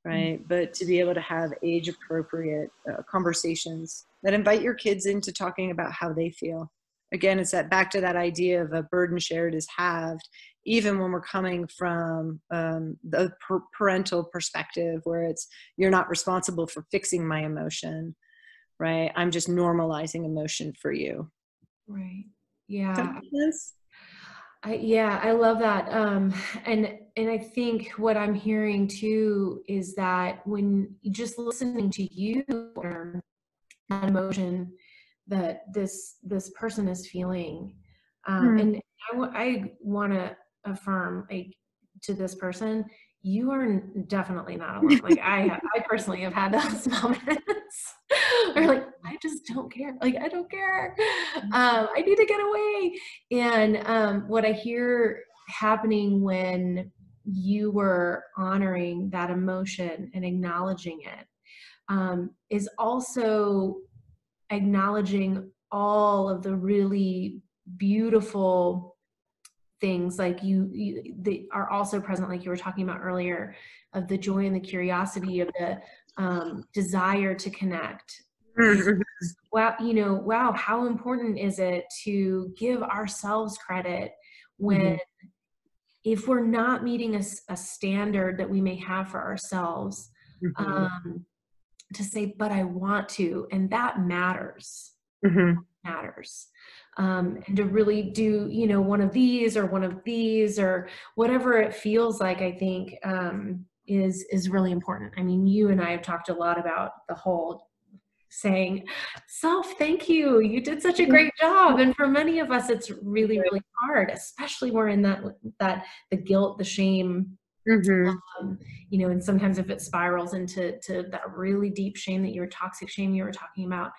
right mm-hmm. but to be able to have age appropriate uh, conversations that invite your kids into talking about how they feel again it's that back to that idea of a burden shared is halved even when we're coming from um, the per- parental perspective where it's you're not responsible for fixing my emotion right? I'm just normalizing emotion for you. Right. Yeah. I, yeah, I love that. Um, and and I think what I'm hearing too is that when just listening to you, that emotion that this this person is feeling, um, mm. and I, I want to affirm like to this person, you are definitely not alone. Like I have, I personally have had those moments where like I just don't care. Like I don't care. Um, I need to get away. And um, what I hear happening when you were honoring that emotion and acknowledging it um, is also acknowledging all of the really beautiful things like you, you they are also present like you were talking about earlier of the joy and the curiosity of the um, desire to connect wow you know wow how important is it to give ourselves credit when mm-hmm. if we're not meeting a, a, standard that we may have for ourselves mm-hmm. um, to say but i want to and that matters. Mm-hmm. matters. Um, and to really do you know one of these or one of these or whatever it feels like i think um, is is really important. I mean you and i have talked a lot about the whole saying self thank you. You did such a great job. And for many of us it's really really hard especially we're in that that the guilt the shame mm-hmm. um, you know and sometimes if it spirals into to that really deep shame that your toxic shame you were talking about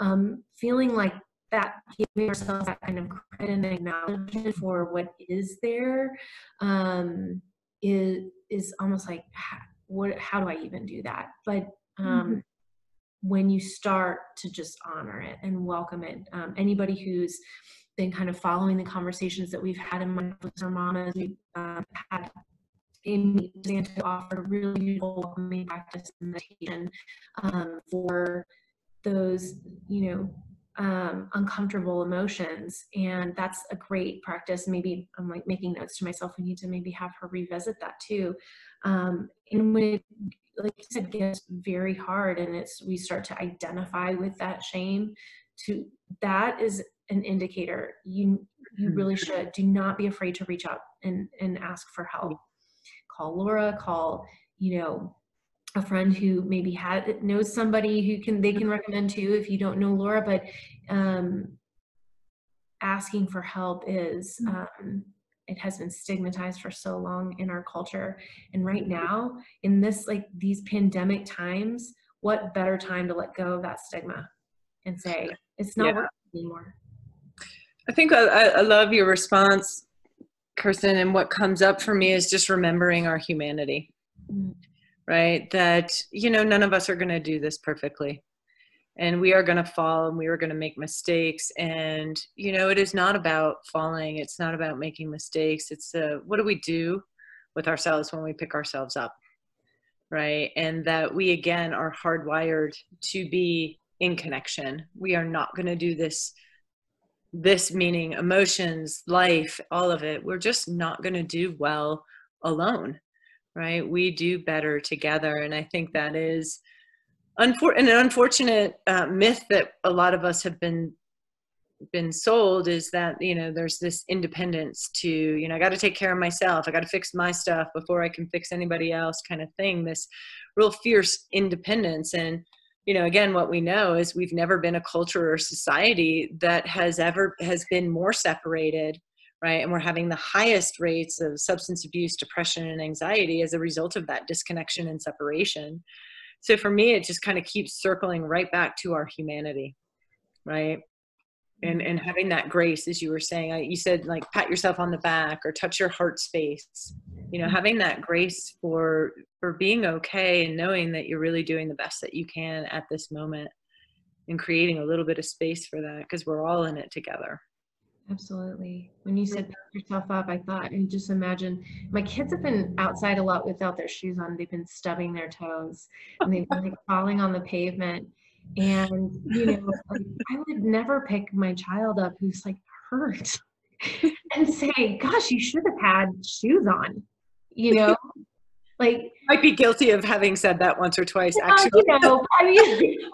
um, feeling like that giving ourselves that kind of credit and acknowledgement for what is there um, is is almost like what how do I even do that? But um, mm-hmm. when you start to just honor it and welcome it, um, anybody who's been kind of following the conversations that we've had in my with our mamas, we've uh, had Amy to offered a really beautiful welcoming practice meditation um, for those, you know, um, uncomfortable emotions. And that's a great practice. Maybe i'm like making notes to myself. We need to maybe have her revisit that too. Um, and when it like you said gets very hard and it's we start to identify with that shame to that is an indicator. You you mm-hmm. really should. Do not be afraid to reach out and and ask for help call laura call you know a friend who maybe had knows somebody who can they can recommend too if you don't know Laura but um, asking for help is um, it has been stigmatized for so long in our culture. And right now in this like these pandemic times what better time to let go of that stigma and say it's not yeah. working anymore. I think I, I love your response Kirsten and what comes up for me is just remembering our humanity mm right? That, you know, none of us are going to do this perfectly. And we are going to fall and we are going to make mistakes. And, you know, it is not about falling. It's not about making mistakes. It's uh, what do we do with ourselves when we pick ourselves up, right? And that we, again, are hardwired to be in connection. We are not going to do this this meaning emotions life all of it we're just not going to do well alone right? We do better together. And I think that is unfor- an unfortunate uh, myth that a lot of us have been been sold is that you know there's this independence to you know i got to take care of myself i got to fix my stuff before i can fix anybody else kind of thing this real fierce independence and you know again what we know is we've never been a culture or society that has ever has been more separated right? And we're having the highest rates of substance abuse, depression, and anxiety as a result of that disconnection and separation. So for me, it just kind of keeps circling right back to our humanity, right? And, and having that grace, as you were saying, I, you said like pat yourself on the back or touch your heart space, you know, having that grace for for being okay and knowing that you're really doing the best that you can at this moment and creating a little bit of space for that because we're all in it together. Absolutely. When you said pick yourself up, I thought, and just imagine my kids have been outside a lot without their shoes on. They've been stubbing their toes and they've been like falling on the pavement. And, you know, like, I would never pick my child up who's like hurt and say, gosh, you should have had shoes on, you know? Like, might be guilty of having said that once or twice, actually. You know, I mean,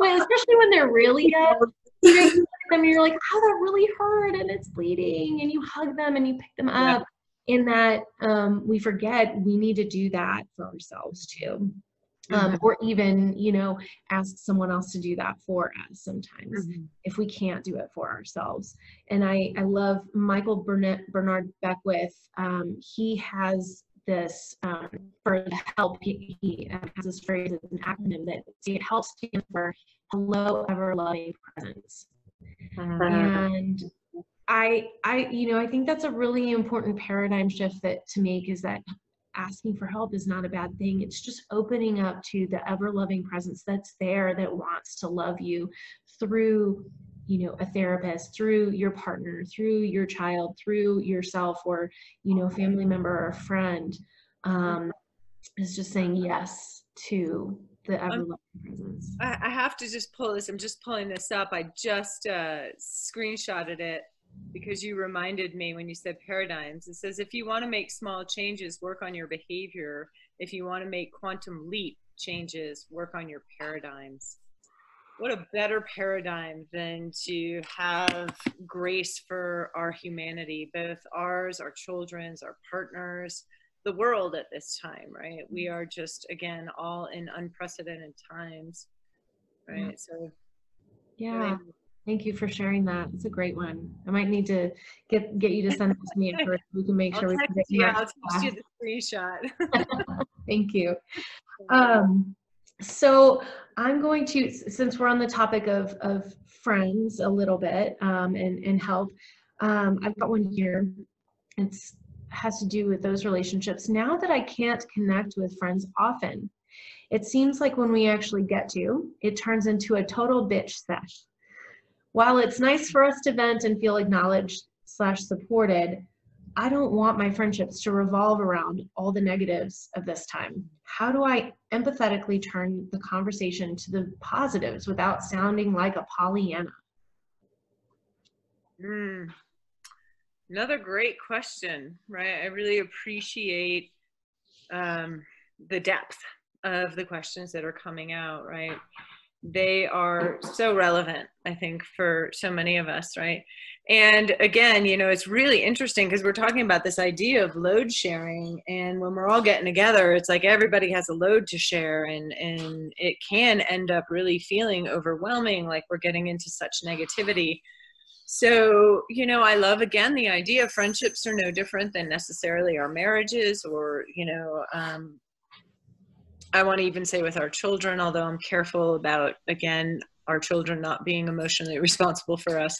especially when they're really young, you know, you look at them and you're like, oh, that really hurt and it's bleeding, and you hug them and you pick them up. Yeah. In that, um, we forget we need to do that for ourselves too. Um, mm-hmm. or even you know ask someone else to do that for us sometimes mm-hmm. if we can't do it for ourselves and i i love michael burnett bernard beckwith um, he has this um, for help he, he has this phrase as an acronym that it helps stand for hello ever loving presence uh-huh. and i i you know i think that's a really important paradigm shift that to make is that asking for help is not a bad thing. It's just opening up to the ever loving presence that's there that wants to love you through you know a therapist through your partner through your child through yourself or you know family member or friend um is just saying yes to the ever loving presence. I have to just pull this. I'm just pulling this up. I just uh, screenshotted it because you reminded me when you said paradigms. It says if you want to make small changes, work on your behavior. If you want to make quantum leap changes, work on your paradigms. What a better paradigm than to have grace for our humanity, both ours, our children's, our partners, the world at this time, right? We mm-hmm. are just again all in unprecedented times, right? Yeah. So, yeah. Thank you for sharing that. It's a great one. I might need to get get you to send it to me first. We can make sure I'll we can get you. I'll text you the screenshot. Thank you. Um, so I'm going to, since we're on the topic of of friends a little bit um, and and help, um, I've got one here. It's has to do with those relationships. Now that I can't connect with friends often, it seems like when we actually get to, it turns into a total bitch sesh. While it's nice for us to vent and feel acknowledged slash supported, I don't want my friendships to revolve around all the negatives of this time. How do I empathetically turn the conversation to the positives without sounding like a Pollyanna? Mm. Another great question, right? I really appreciate um, the depth of the questions that are coming out, right? They are so relevant, I think, for so many of us, right? And again, you know, it's really interesting because we're talking about this idea of load sharing. And when we're all getting together, it's like everybody has a load to share, and, and it can end up really feeling overwhelming, like we're getting into such negativity. So, you know, I love again the idea friendships are no different than necessarily our marriages or, you know, um, I want to even say with our children, although I'm careful about, again, our children not being emotionally responsible for us.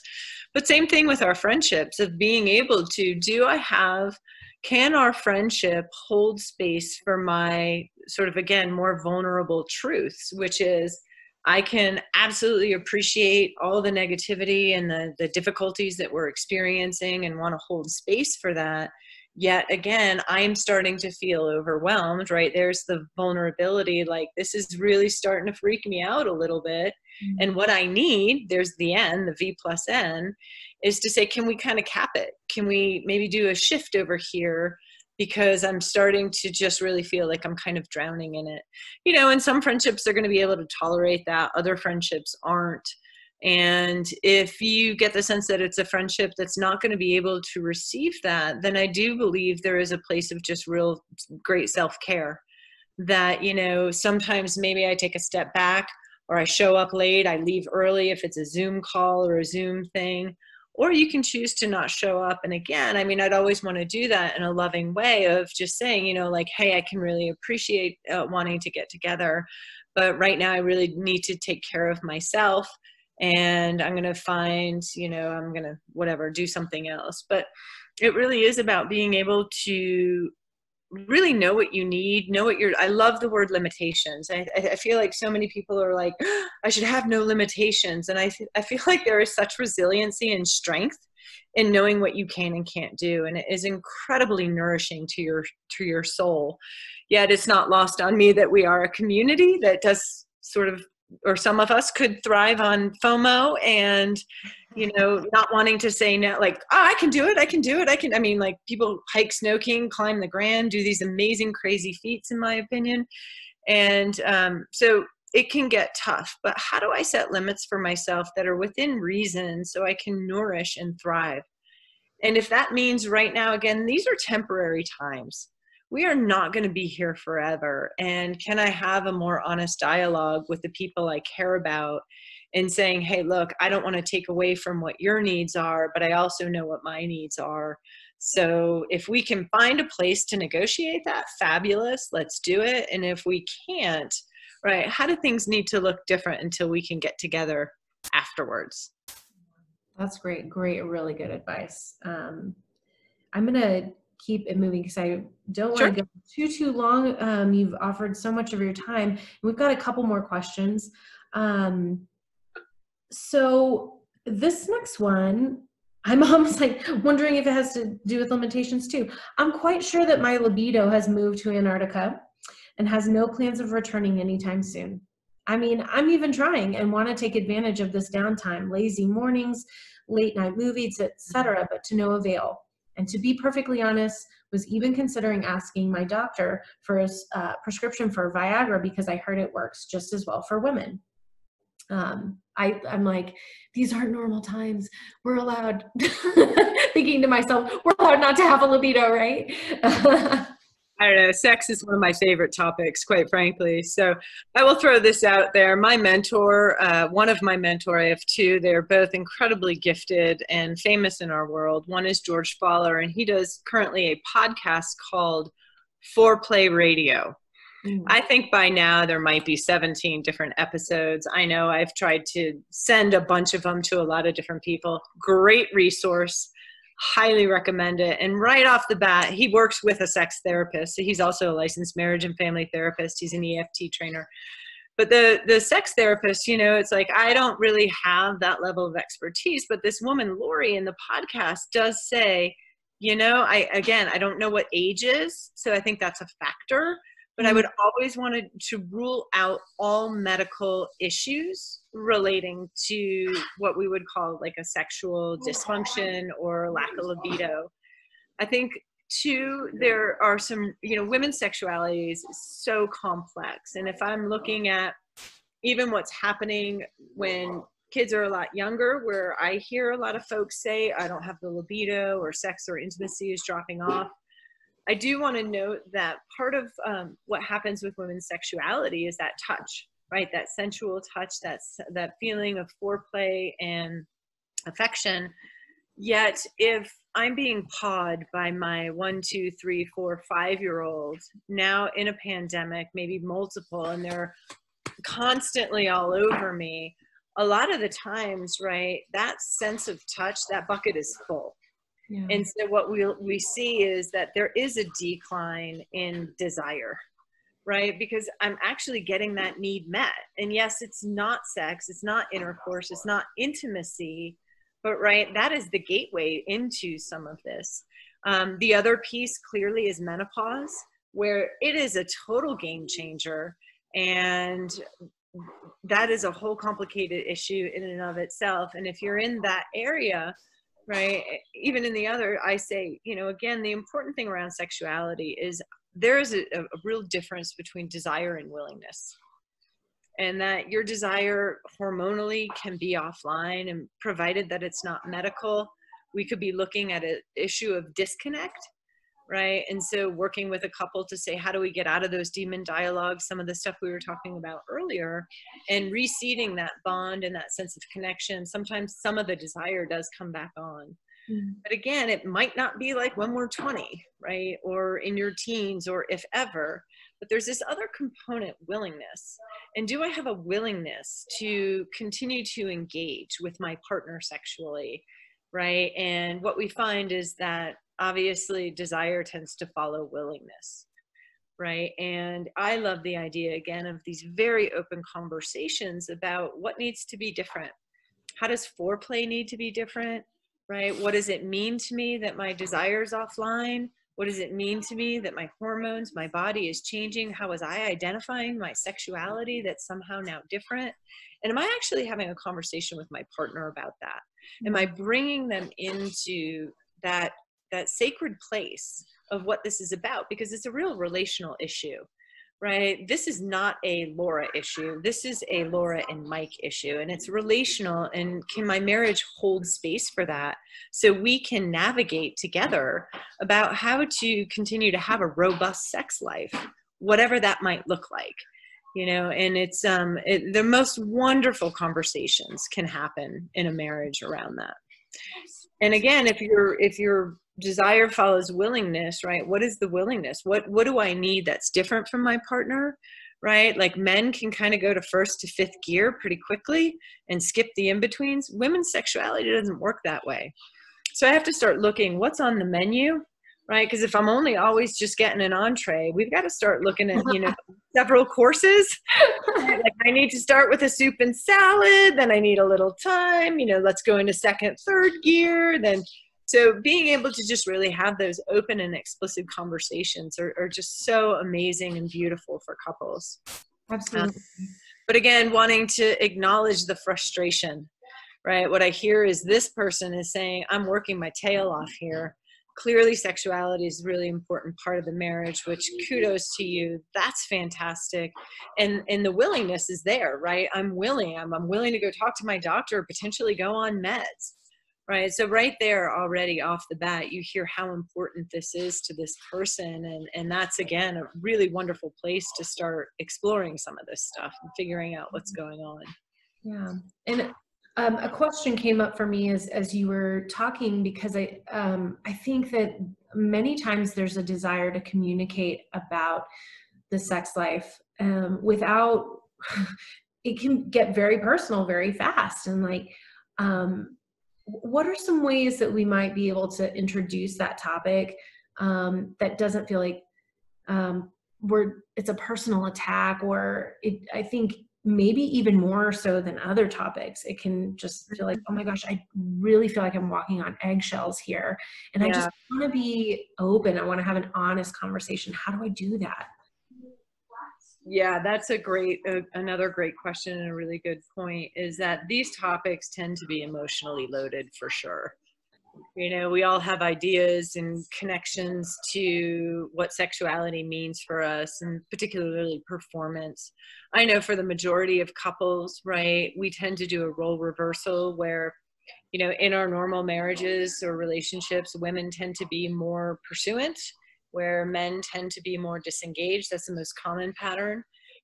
But same thing with our friendships of being able to do I have, can our friendship hold space for my sort of, again, more vulnerable truths, which is, I can absolutely appreciate all the negativity and the, the difficulties that we're experiencing and want to hold space for that. Yet again i'm starting to feel overwhelmed right? There's the vulnerability like this is really starting to freak me out a little bit. Mm-hmm. and what i need there's the n the v plus n is to say can we kind of cap it? Can we maybe do a shift over here because i'm starting to just really feel like i'm kind of drowning in it you know and some friendships are going to be able to tolerate that other friendships aren't and if you get the sense that it's a friendship that's not going to be able to receive that, then I do believe there is a place of just real great self care. That, you know, sometimes maybe I take a step back or I show up late, I leave early if it's a Zoom call or a Zoom thing. Or you can choose to not show up. And again, I mean, I'd always want to do that in a loving way of just saying, you know, like, hey, I can really appreciate uh, wanting to get together. But right now, I really need to take care of myself and I'm going to find, you know, I'm going to whatever, do something else. But it really is about being able to really know what you need know what you're i love the word limitations. I, I feel like so many people are like i should have no limitations. And I, I feel like there is such resiliency and strength in knowing what you can and can't do and it is incredibly nourishing to your to your soul. Yet it's not lost on me that we are a community that does sort of or some of us could thrive on FOMO and you know not wanting to say no like oh, I can do it I can do it I can I mean like people hike Snow climb the Grand do these amazing crazy feats in my opinion. And um, so it can get tough but how do I set limits for myself that are within reason so I can nourish and thrive? And if that means right now again these are temporary times we are not going to be here forever. And can I have a more honest dialogue with the people I care about and saying, hey, look, I don't want to take away from what your needs are, but I also know what my needs are. So if we can find a place to negotiate that, fabulous, let's do it. And if we can't, right, how do things need to look different until we can get together afterwards? That's great. Great, really good advice. Um, I'm going to keep it moving because I don't want to go too too long. Um, you've offered so much of your time. We've got a couple more questions. Um, so this next one, I'm almost like wondering if it has to do with limitations too. I'm quite sure that my libido has moved to Antarctica and has no plans of returning anytime soon. I mean, I'm even trying and want to take advantage of this downtime, lazy mornings, late night movies, etc., but to no avail and to be perfectly honest, was even considering asking my doctor for a uh, prescription for Viagra because I heard it works just as well for women. Um, I, I'm like, these aren't normal times. We're allowed, thinking to myself, we're allowed not to have a libido, right? I don't know, sex is one of my favorite topics, quite frankly. So I will throw this out there. My mentor, uh, one of my mentor, I have two, they're both incredibly gifted and famous in our world. One is George Faller, and he does currently a podcast called Foreplay Radio. Mm. I think by now there might be 17 different episodes. I know I've tried to send a bunch of them to a lot of different people. Great resource highly recommend it. And right off the bat, he works with a sex therapist. So he's also a licensed marriage and family therapist. He's an EFT trainer. But the the sex therapist, you know, it's like I don't really have that level of expertise. But this woman, Lori, in the podcast does say, you know, I again I don't know what age is, so I think that's a factor. But I would always want to rule out all medical issues relating to what we would call like a sexual dysfunction or lack of libido. I think two there are some you know women's sexuality is so complex and if i'm looking at even what's happening when kids are a lot younger where i hear a lot of folks say i don't have the libido or sex or intimacy is dropping off i do want to note that part of um, what happens with women's sexuality is that touch right that sensual touch that's that feeling of foreplay and affection yet if I'm being pawed by my one, two, three, four, five year old now in a pandemic, maybe multiple, and they're constantly all over me. A lot of the times, right, that sense of touch, that bucket is full. Yeah. And so what we we see is that there is a decline in desire, right? Because I'm actually getting that need met. And yes, it's not sex, it's not intercourse, it's not intimacy, but right that is the gateway into some of this um, the other piece clearly is menopause where it is a total game changer and that is a whole complicated issue in and of itself and if you're in that area right? Even in the other i say you know again the important thing around sexuality is there is a, a real difference between desire and willingness. And that your desire hormonally can be offline and provided that it's not medical we could be looking at an issue of disconnect right? And so working with a couple to say how do we get out of those demon dialogues? Some of the stuff we were talking about earlier and reseeding that bond and that sense of connection. Sometimes some of the desire does come back on. Mm. but again it might not be like when we're 20 right? Or in your teens or if ever. But there's this other component willingness. And do i have a willingness to continue to engage with my partner sexually right? And what we find is that obviously desire tends to follow willingness right and i love the idea again of these very open conversations about what needs to be different how does foreplay need to be different right what does it mean to me that my desires offline what does it mean to me that my hormones, my body is changing? How was I identifying my sexuality that's somehow now different? And am I actually having a conversation with my partner about that? Am mm-hmm. I bringing them into that that sacred place of what this is about because it's a real relational issue right? This is not a Laura issue. This is a Laura and Mike issue, and it's relational. And can my marriage hold space for that so we can navigate together about how to continue to have a robust sex life, whatever that might look like? You know, and it's um, it, the most wonderful conversations can happen in a marriage around that. And again, if you're if you're desire follows willingness right what is the willingness? What what do i need that's different from my partner right? Like men can kind of go to first to fifth gear pretty quickly and skip the in-betweens. Women's sexuality doesn't work that way. So i have to start looking what's on the menu right? Because if i'm only always just getting an entree we've got to start looking at you know several courses. Like i need to start with a soup and salad then i need a little time you know let's go into second third gear then so being able to just really have those open and explicit conversations are, are just so amazing and beautiful for couples. Absolutely. Um, but again wanting to acknowledge the frustration right? What i hear is this person is saying i'm working my tail off here clearly sexuality is a really important part of the marriage which kudos to you. That's fantastic. And and the willingness is there right? I'm willing i'm, I'm willing to go talk to my doctor potentially go on meds right? So right there already off the bat you hear how important this is to this person. And and that's again a really wonderful place to start exploring some of this stuff and figuring out what's going on. Yeah. And um, a question came up for me as as you were talking because i um, i think that many times there's a desire to communicate about the sex life um, without it can get very personal very fast. And like um, what are some ways that we might be able to introduce that topic um, that doesn't feel like um, we're it's a personal attack or it, i think maybe even more so than other topics it can just feel like oh my gosh i really feel like i'm walking on eggshells here and yeah. i just want to be open i want to have an honest conversation how do i do that Yeah, that's a great, uh, another great question and a really good point is that these topics tend to be emotionally loaded for sure. You know, we all have ideas and connections to what sexuality means for us and particularly performance. I know for the majority of couples, right, we tend to do a role reversal where you know, in our normal marriages or relationships, women tend to be more pursuant where men tend to be more disengaged. That's the most common pattern.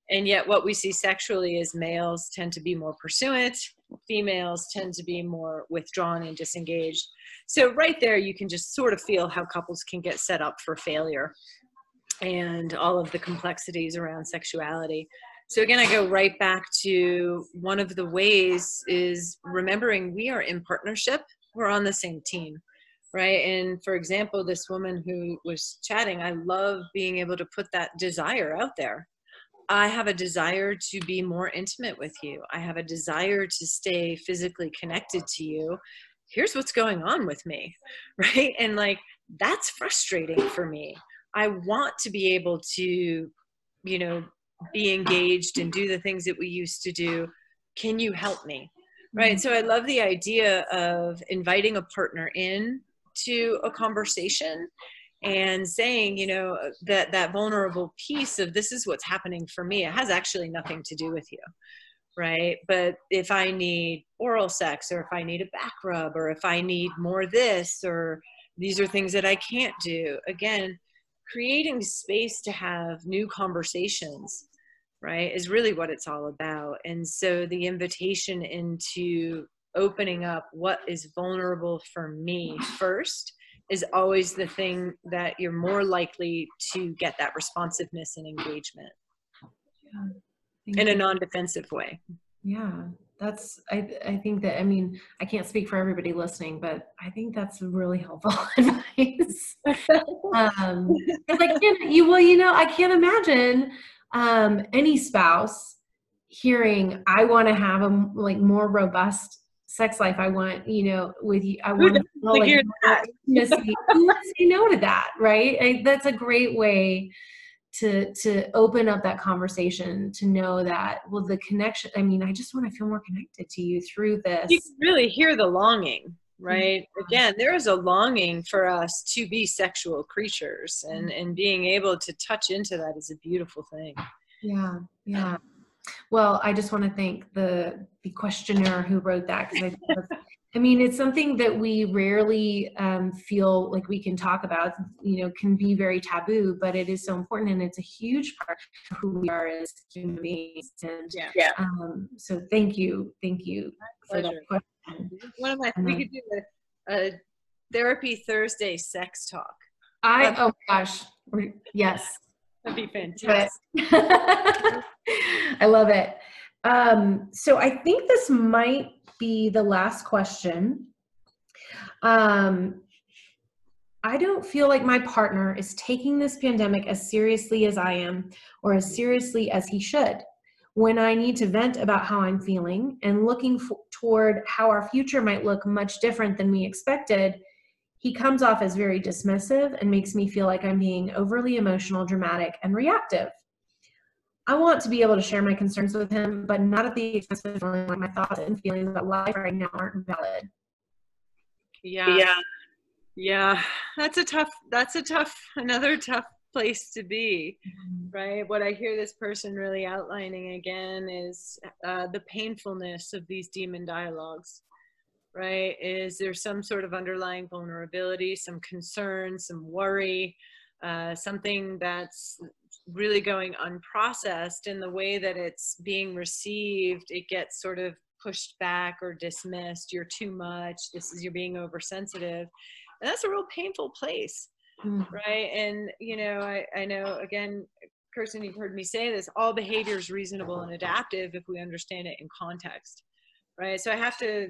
And yet, what we see sexually is males tend to be more pursuant, females tend to be more withdrawn and disengaged. So, right there, you can just sort of feel how couples can get set up for failure and all of the complexities around sexuality. So, again, I go right back to one of the ways is remembering we are in partnership, we're on the same team right and for example this woman who was chatting i love being able to put that desire out there i have a desire to be more intimate with you. I have a desire to stay physically connected to you. Here's what's going on with me right? And like that's frustrating for me. I want to be able to you know be engaged and do the things that we used to do. Can you help me? Right? Mm-hmm. so i love the idea of inviting a partner in to a conversation and saying you know that that vulnerable piece of this is what's happening for me. It has actually nothing to do with you right? But if i need oral sex or if i need a back rub or if i need more this or these are things that i can't do again creating space to have new conversations right is really what it's all about. And so the invitation into opening up what is vulnerable for me first is always the thing that you're more likely to get that responsiveness and engagement yeah. in a non-defensive way. Yeah that's I, I think that i mean i can't speak for everybody listening but i think that's really helpful advice. Um can't you well you know i can't imagine um any spouse hearing i want to have a like more robust sex life I want, you know, with you. I want to like say no to that, right? I, that's a great way to to open up that conversation to know that well the connection i mean i just want to feel more connected to you through this you can really hear the longing right yeah. again there is a longing for us to be sexual creatures and mm-hmm. and being able to touch into that is a beautiful thing yeah yeah well, I just want to thank the the questionnaire who wrote that because I, I mean it's something that we rarely um, feel like we can talk about. You know, can be very taboo, but it is so important, and it's a huge part of who we are as human beings. And yeah, yeah. Um, so thank you, thank you for that question. One of my we um, could do a, a therapy Thursday sex talk. I oh gosh, yes. That'd be fantastic. I love it. Um, so I think this might be the last question. Um, I don't feel like my partner is taking this pandemic as seriously as I am or as seriously as he should. When I need to vent about how I'm feeling and looking toward how our future might look much different than we expected, he comes off as very dismissive and makes me feel like I'm being overly emotional, dramatic, and reactive. I want to be able to share my concerns with him, but not at the expense of feeling like my thoughts and feelings about life right now aren't valid. Yeah. Yeah. Yeah. That's a tough, that's a tough, another tough place to be, mm-hmm. right? What I hear this person really outlining again is uh, the painfulness of these demon dialogues, right? Is there some sort of underlying vulnerability, some concern, some worry, uh, something that's really going unprocessed in the way that it's being received? It gets sort of pushed back or dismissed. You're too much. This is you're being oversensitive. And that's a real painful place mm. right? And you know I, I know again Kirsten, you've heard me say this all behavior is reasonable and adaptive if we understand it in context right? So i have to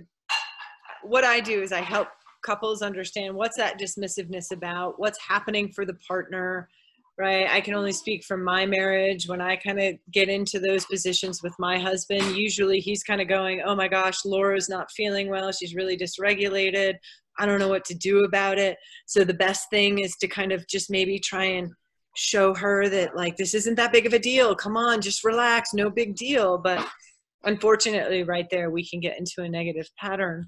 what i do is i help couples understand what's that dismissiveness about what's happening for the partner right? I can only speak from my marriage. When I kind of get into those positions with my husband, usually he's kind of going, Oh my gosh, Laura's not feeling well. She's really dysregulated. I don't know what to do about it. So the best thing is to kind of just maybe try and show her that like this isn't that big of a deal come on just relax no big deal but unfortunately right there we can get into a negative pattern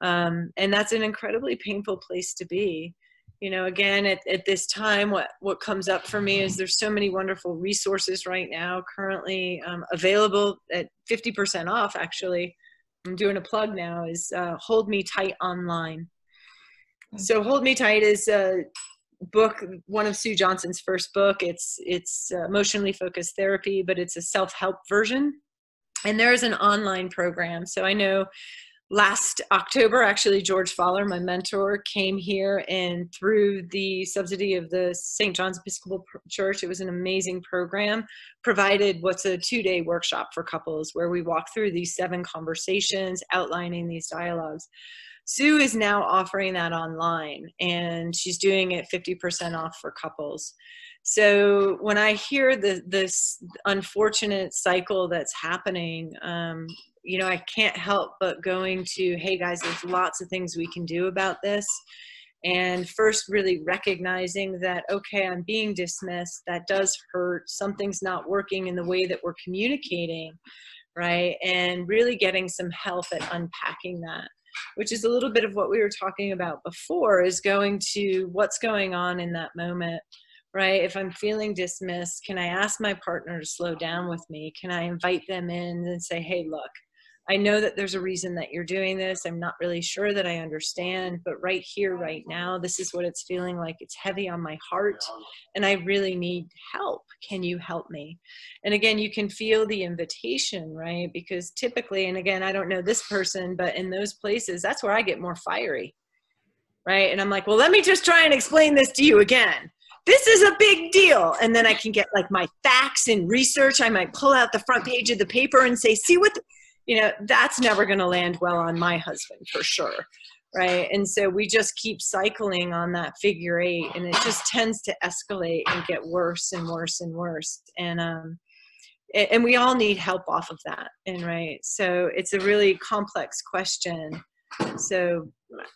um, and that's an incredibly painful place to be. You know again at, at this time what what comes up for me is there's so many wonderful resources right now currently um, available at 50% off actually. I'm doing a plug now is uh, hold me tight online. So hold me tight is a book one of sue johnson's first book. It's it's uh, emotionally focused therapy but it's a self-help version. And there is an online program. So i know last October, actually, George Faller, my mentor, came here and through the subsidy of the St. John's Episcopal Church, it was an amazing program, provided what's a two day workshop for couples where we walk through these seven conversations, outlining these dialogues. Sue is now offering that online and she's doing it 50% off for couples. So when I hear the, this unfortunate cycle that's happening, um, you know, I can't help but going to, hey guys, there's lots of things we can do about this. And first, really recognizing that, okay, I'm being dismissed. That does hurt. Something's not working in the way that we're communicating, right? And really getting some help at unpacking that, which is a little bit of what we were talking about before, is going to what's going on in that moment right? If I'm feeling dismissed, can I ask my partner to slow down with me? Can I invite them in and say, hey, look, I know that there's a reason that you're doing this. I'm not really sure that I understand, but right here, right now, this is what it's feeling like. It's heavy on my heart, and I really need help. Can you help me? And again, you can feel the invitation, right? Because typically, and again, I don't know this person, but in those places, that's where I get more fiery, right? And I'm like, well, let me just try and explain this to you again this is a big deal. And then I can get like my facts and research. I might pull out the front page of the paper and say, see what, you know, that's never going to land well on my husband for sure. Right. And so we just keep cycling on that figure eight and it just tends to escalate and get worse and worse and worse. And, um, and we all need help off of that. And right. So it's a really complex question. So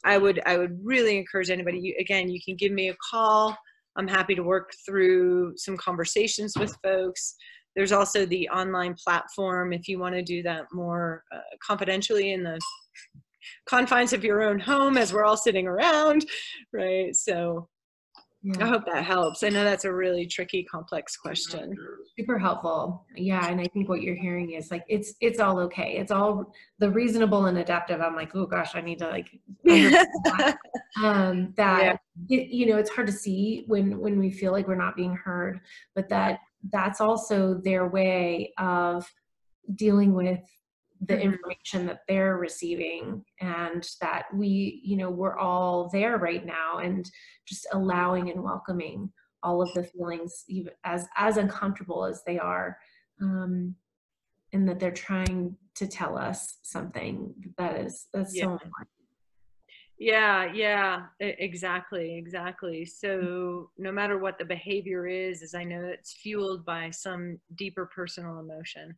I would, I would really encourage anybody, you, again, you can give me a call. I'm happy to work through some conversations with folks. There's also the online platform if you want to do that more uh, confidentially in the confines of your own home as we're all sitting around, right? So yeah. I hope that helps. I know that's a really tricky, complex question. Super helpful. Yeah, and I think what you're hearing is like it's it's all okay. It's all the reasonable and adaptive. I'm like, oh gosh, I need to like that. um, that yeah. it, you know it's hard to see when when we feel like we're not being heard, but that that's also their way of dealing with the mm-hmm. information that they're receiving and that we you know we're all there right now and just allowing and welcoming all of the feelings even as as uncomfortable as they are um and that they're trying to tell us something that is that's yeah. so important yeah yeah exactly exactly so no matter what the behavior is is i know it's fueled by some deeper personal emotion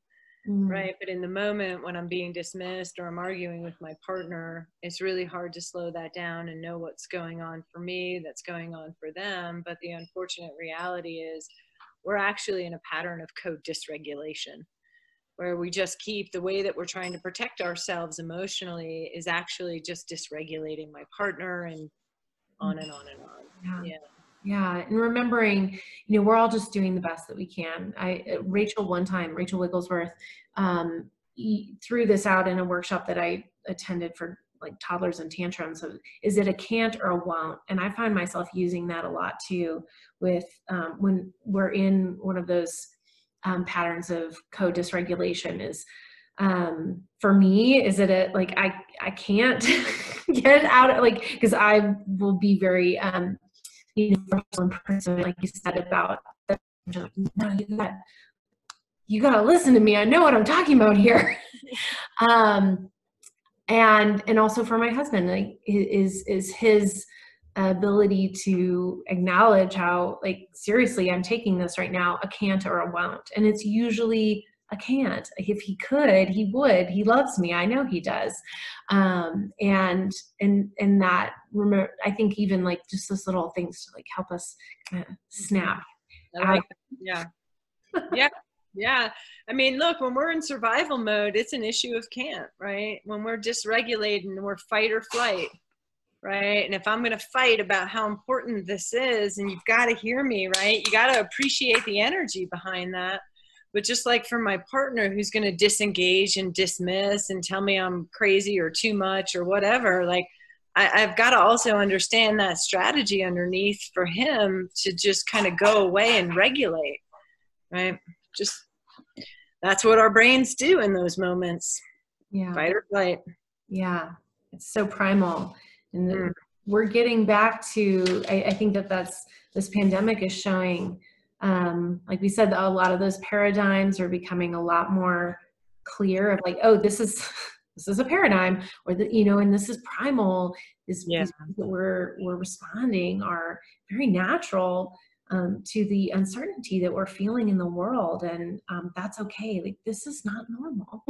mm. right but in the moment when i'm being dismissed or i'm arguing with my partner it's really hard to slow that down and know what's going on for me that's going on for them but the unfortunate reality is we're actually in a pattern of co-dysregulation where we just keep the way that we're trying to protect ourselves emotionally is actually just dysregulating my partner and on and on and on yeah. yeah. Yeah, and remembering, you know, we're all just doing the best that we can. I uh, Rachel one time, Rachel Wigglesworth, um, threw this out in a workshop that I attended for like toddlers and tantrums. Is it a can't or a won't? And I find myself using that a lot too, with um, when we're in one of those um, patterns of co-dysregulation. Is um, for me, is it a like I I can't get out of like because I will be very um, you know, person, like you said about the, no, you got you got to listen to me. I know what I'm talking about here. um, and and also for my husband, like is is his ability to acknowledge how like seriously I'm taking this right now, a can't or a won't, and it's usually a can't. If he could, he would. He loves me. I know he does. Um, and and and that remember, I think even like just those little things to like help us kind of snap like. Yeah. Yeah. Yeah. I mean, look, when we're in survival mode, it's an issue of can't, right? When we're dysregulated we're fight or flight, right? And if I'm going to fight about how important this is, and you've got to hear me, right? You got to appreciate the energy behind that. But just like for my partner who's going to disengage and dismiss and tell me I'm crazy or too much or whatever, like, I, have got to also understand that strategy underneath for him to just kind of go away and regulate, right? Just that's what our brains do in those moments. Yeah. Fight or flight. Yeah. It's so primal. And mm. we're getting back to, I, I, think that that's, this pandemic is showing, um, like we said, a lot of those paradigms are becoming a lot more clear of like, oh, this is, this is a paradigm or the, you know, and this is primal. This, yeah. that we're, we're responding are very natural um, to the uncertainty that we're feeling in the world and um, that's okay like this is not normal.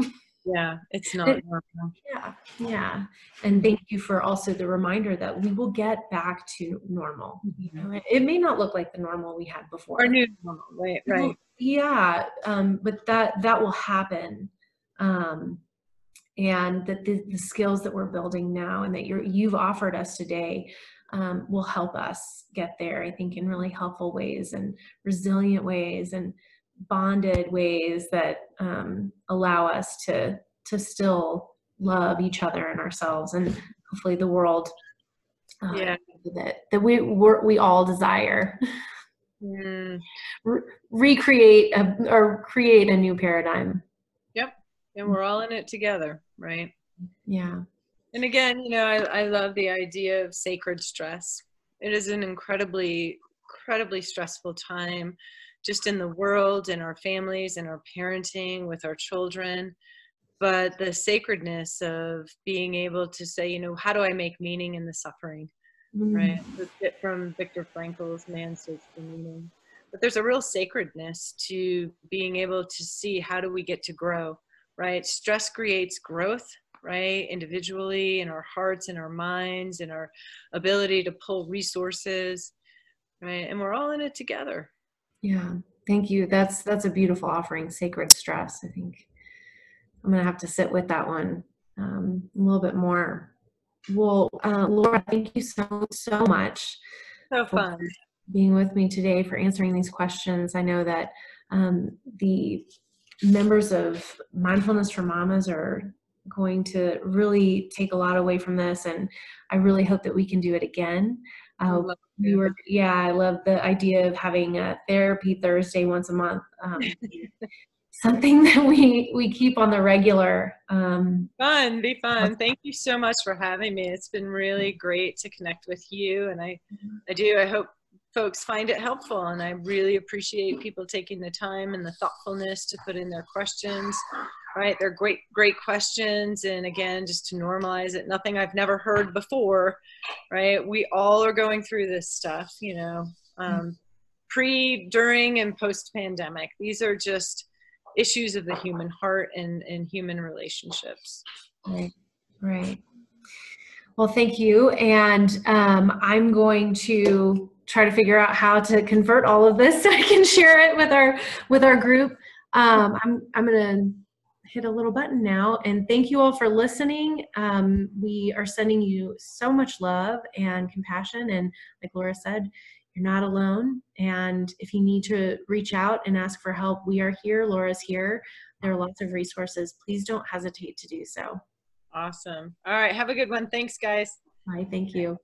Yeah it's not normal. Yeah yeah. And thank you for also the reminder that we will get back to normal. You know mm-hmm. it may not look like the normal we had before. Our new normal right right. Yeah um, but that that will happen um, and that the, the skills that we're building now and that you're you've offered us today um, will help us get there, I think, in really helpful ways and resilient ways and bonded ways that um, allow us to to still love each other and ourselves and hopefully the world uh, yeah. that that we we all desire. Mm. Re- recreate a, or create a new paradigm. Yep, and we're all in it together, right? Yeah. And again, you know, I, I love the idea of sacred stress. It is an incredibly, incredibly stressful time just in the world, in our families, in our parenting, with our children. But the sacredness of being able to say, you know, how do I make meaning in the suffering? Mm. Right? The bit from Viktor Frankl's Man's Search for Meaning. But there's a real sacredness to being able to see how do we get to grow, right? Stress creates growth right? Individually, in our hearts, in our minds, in our ability to pull resources, right? And we're all in it together. Yeah, thank you. That's that's a beautiful offering, sacred stress. I think I'm gonna have to sit with that one um, a little bit more. Well, uh, Laura, thank you so so much. So fun being with me today for answering these questions. I know that um, the members of Mindfulness for Mamas are going to really take a lot away from this and i really hope that we can do it again. Uh, we were yeah i love the idea of having a therapy thursday once a month um, something that we we keep on the regular um, fun be fun. thank you so much for having me. It's been really great to connect with you and i mm-hmm. i do i hope folks find it helpful and i really appreciate people taking the time and the thoughtfulness to put in their questions right? They're great, great questions. And again, just to normalize it, nothing I've never heard before, right? We all are going through this stuff, you know, um, pre, during, and post pandemic. These are just issues of the human heart and, and human relationships. Right, right. Well, thank you. And um, I'm going to try to figure out how to convert all of this so I can share it with our with our group. Um, I'm I'm gonna hit a little button now. And thank you all for listening. Um, we are sending you so much love and compassion. And like Laura said, you're not alone. And if you need to reach out and ask for help, we are here. Laura's here. There are lots of resources. Please don't hesitate to do so. Awesome. All right. Have a good one. Thanks, guys. Bye. Thank you.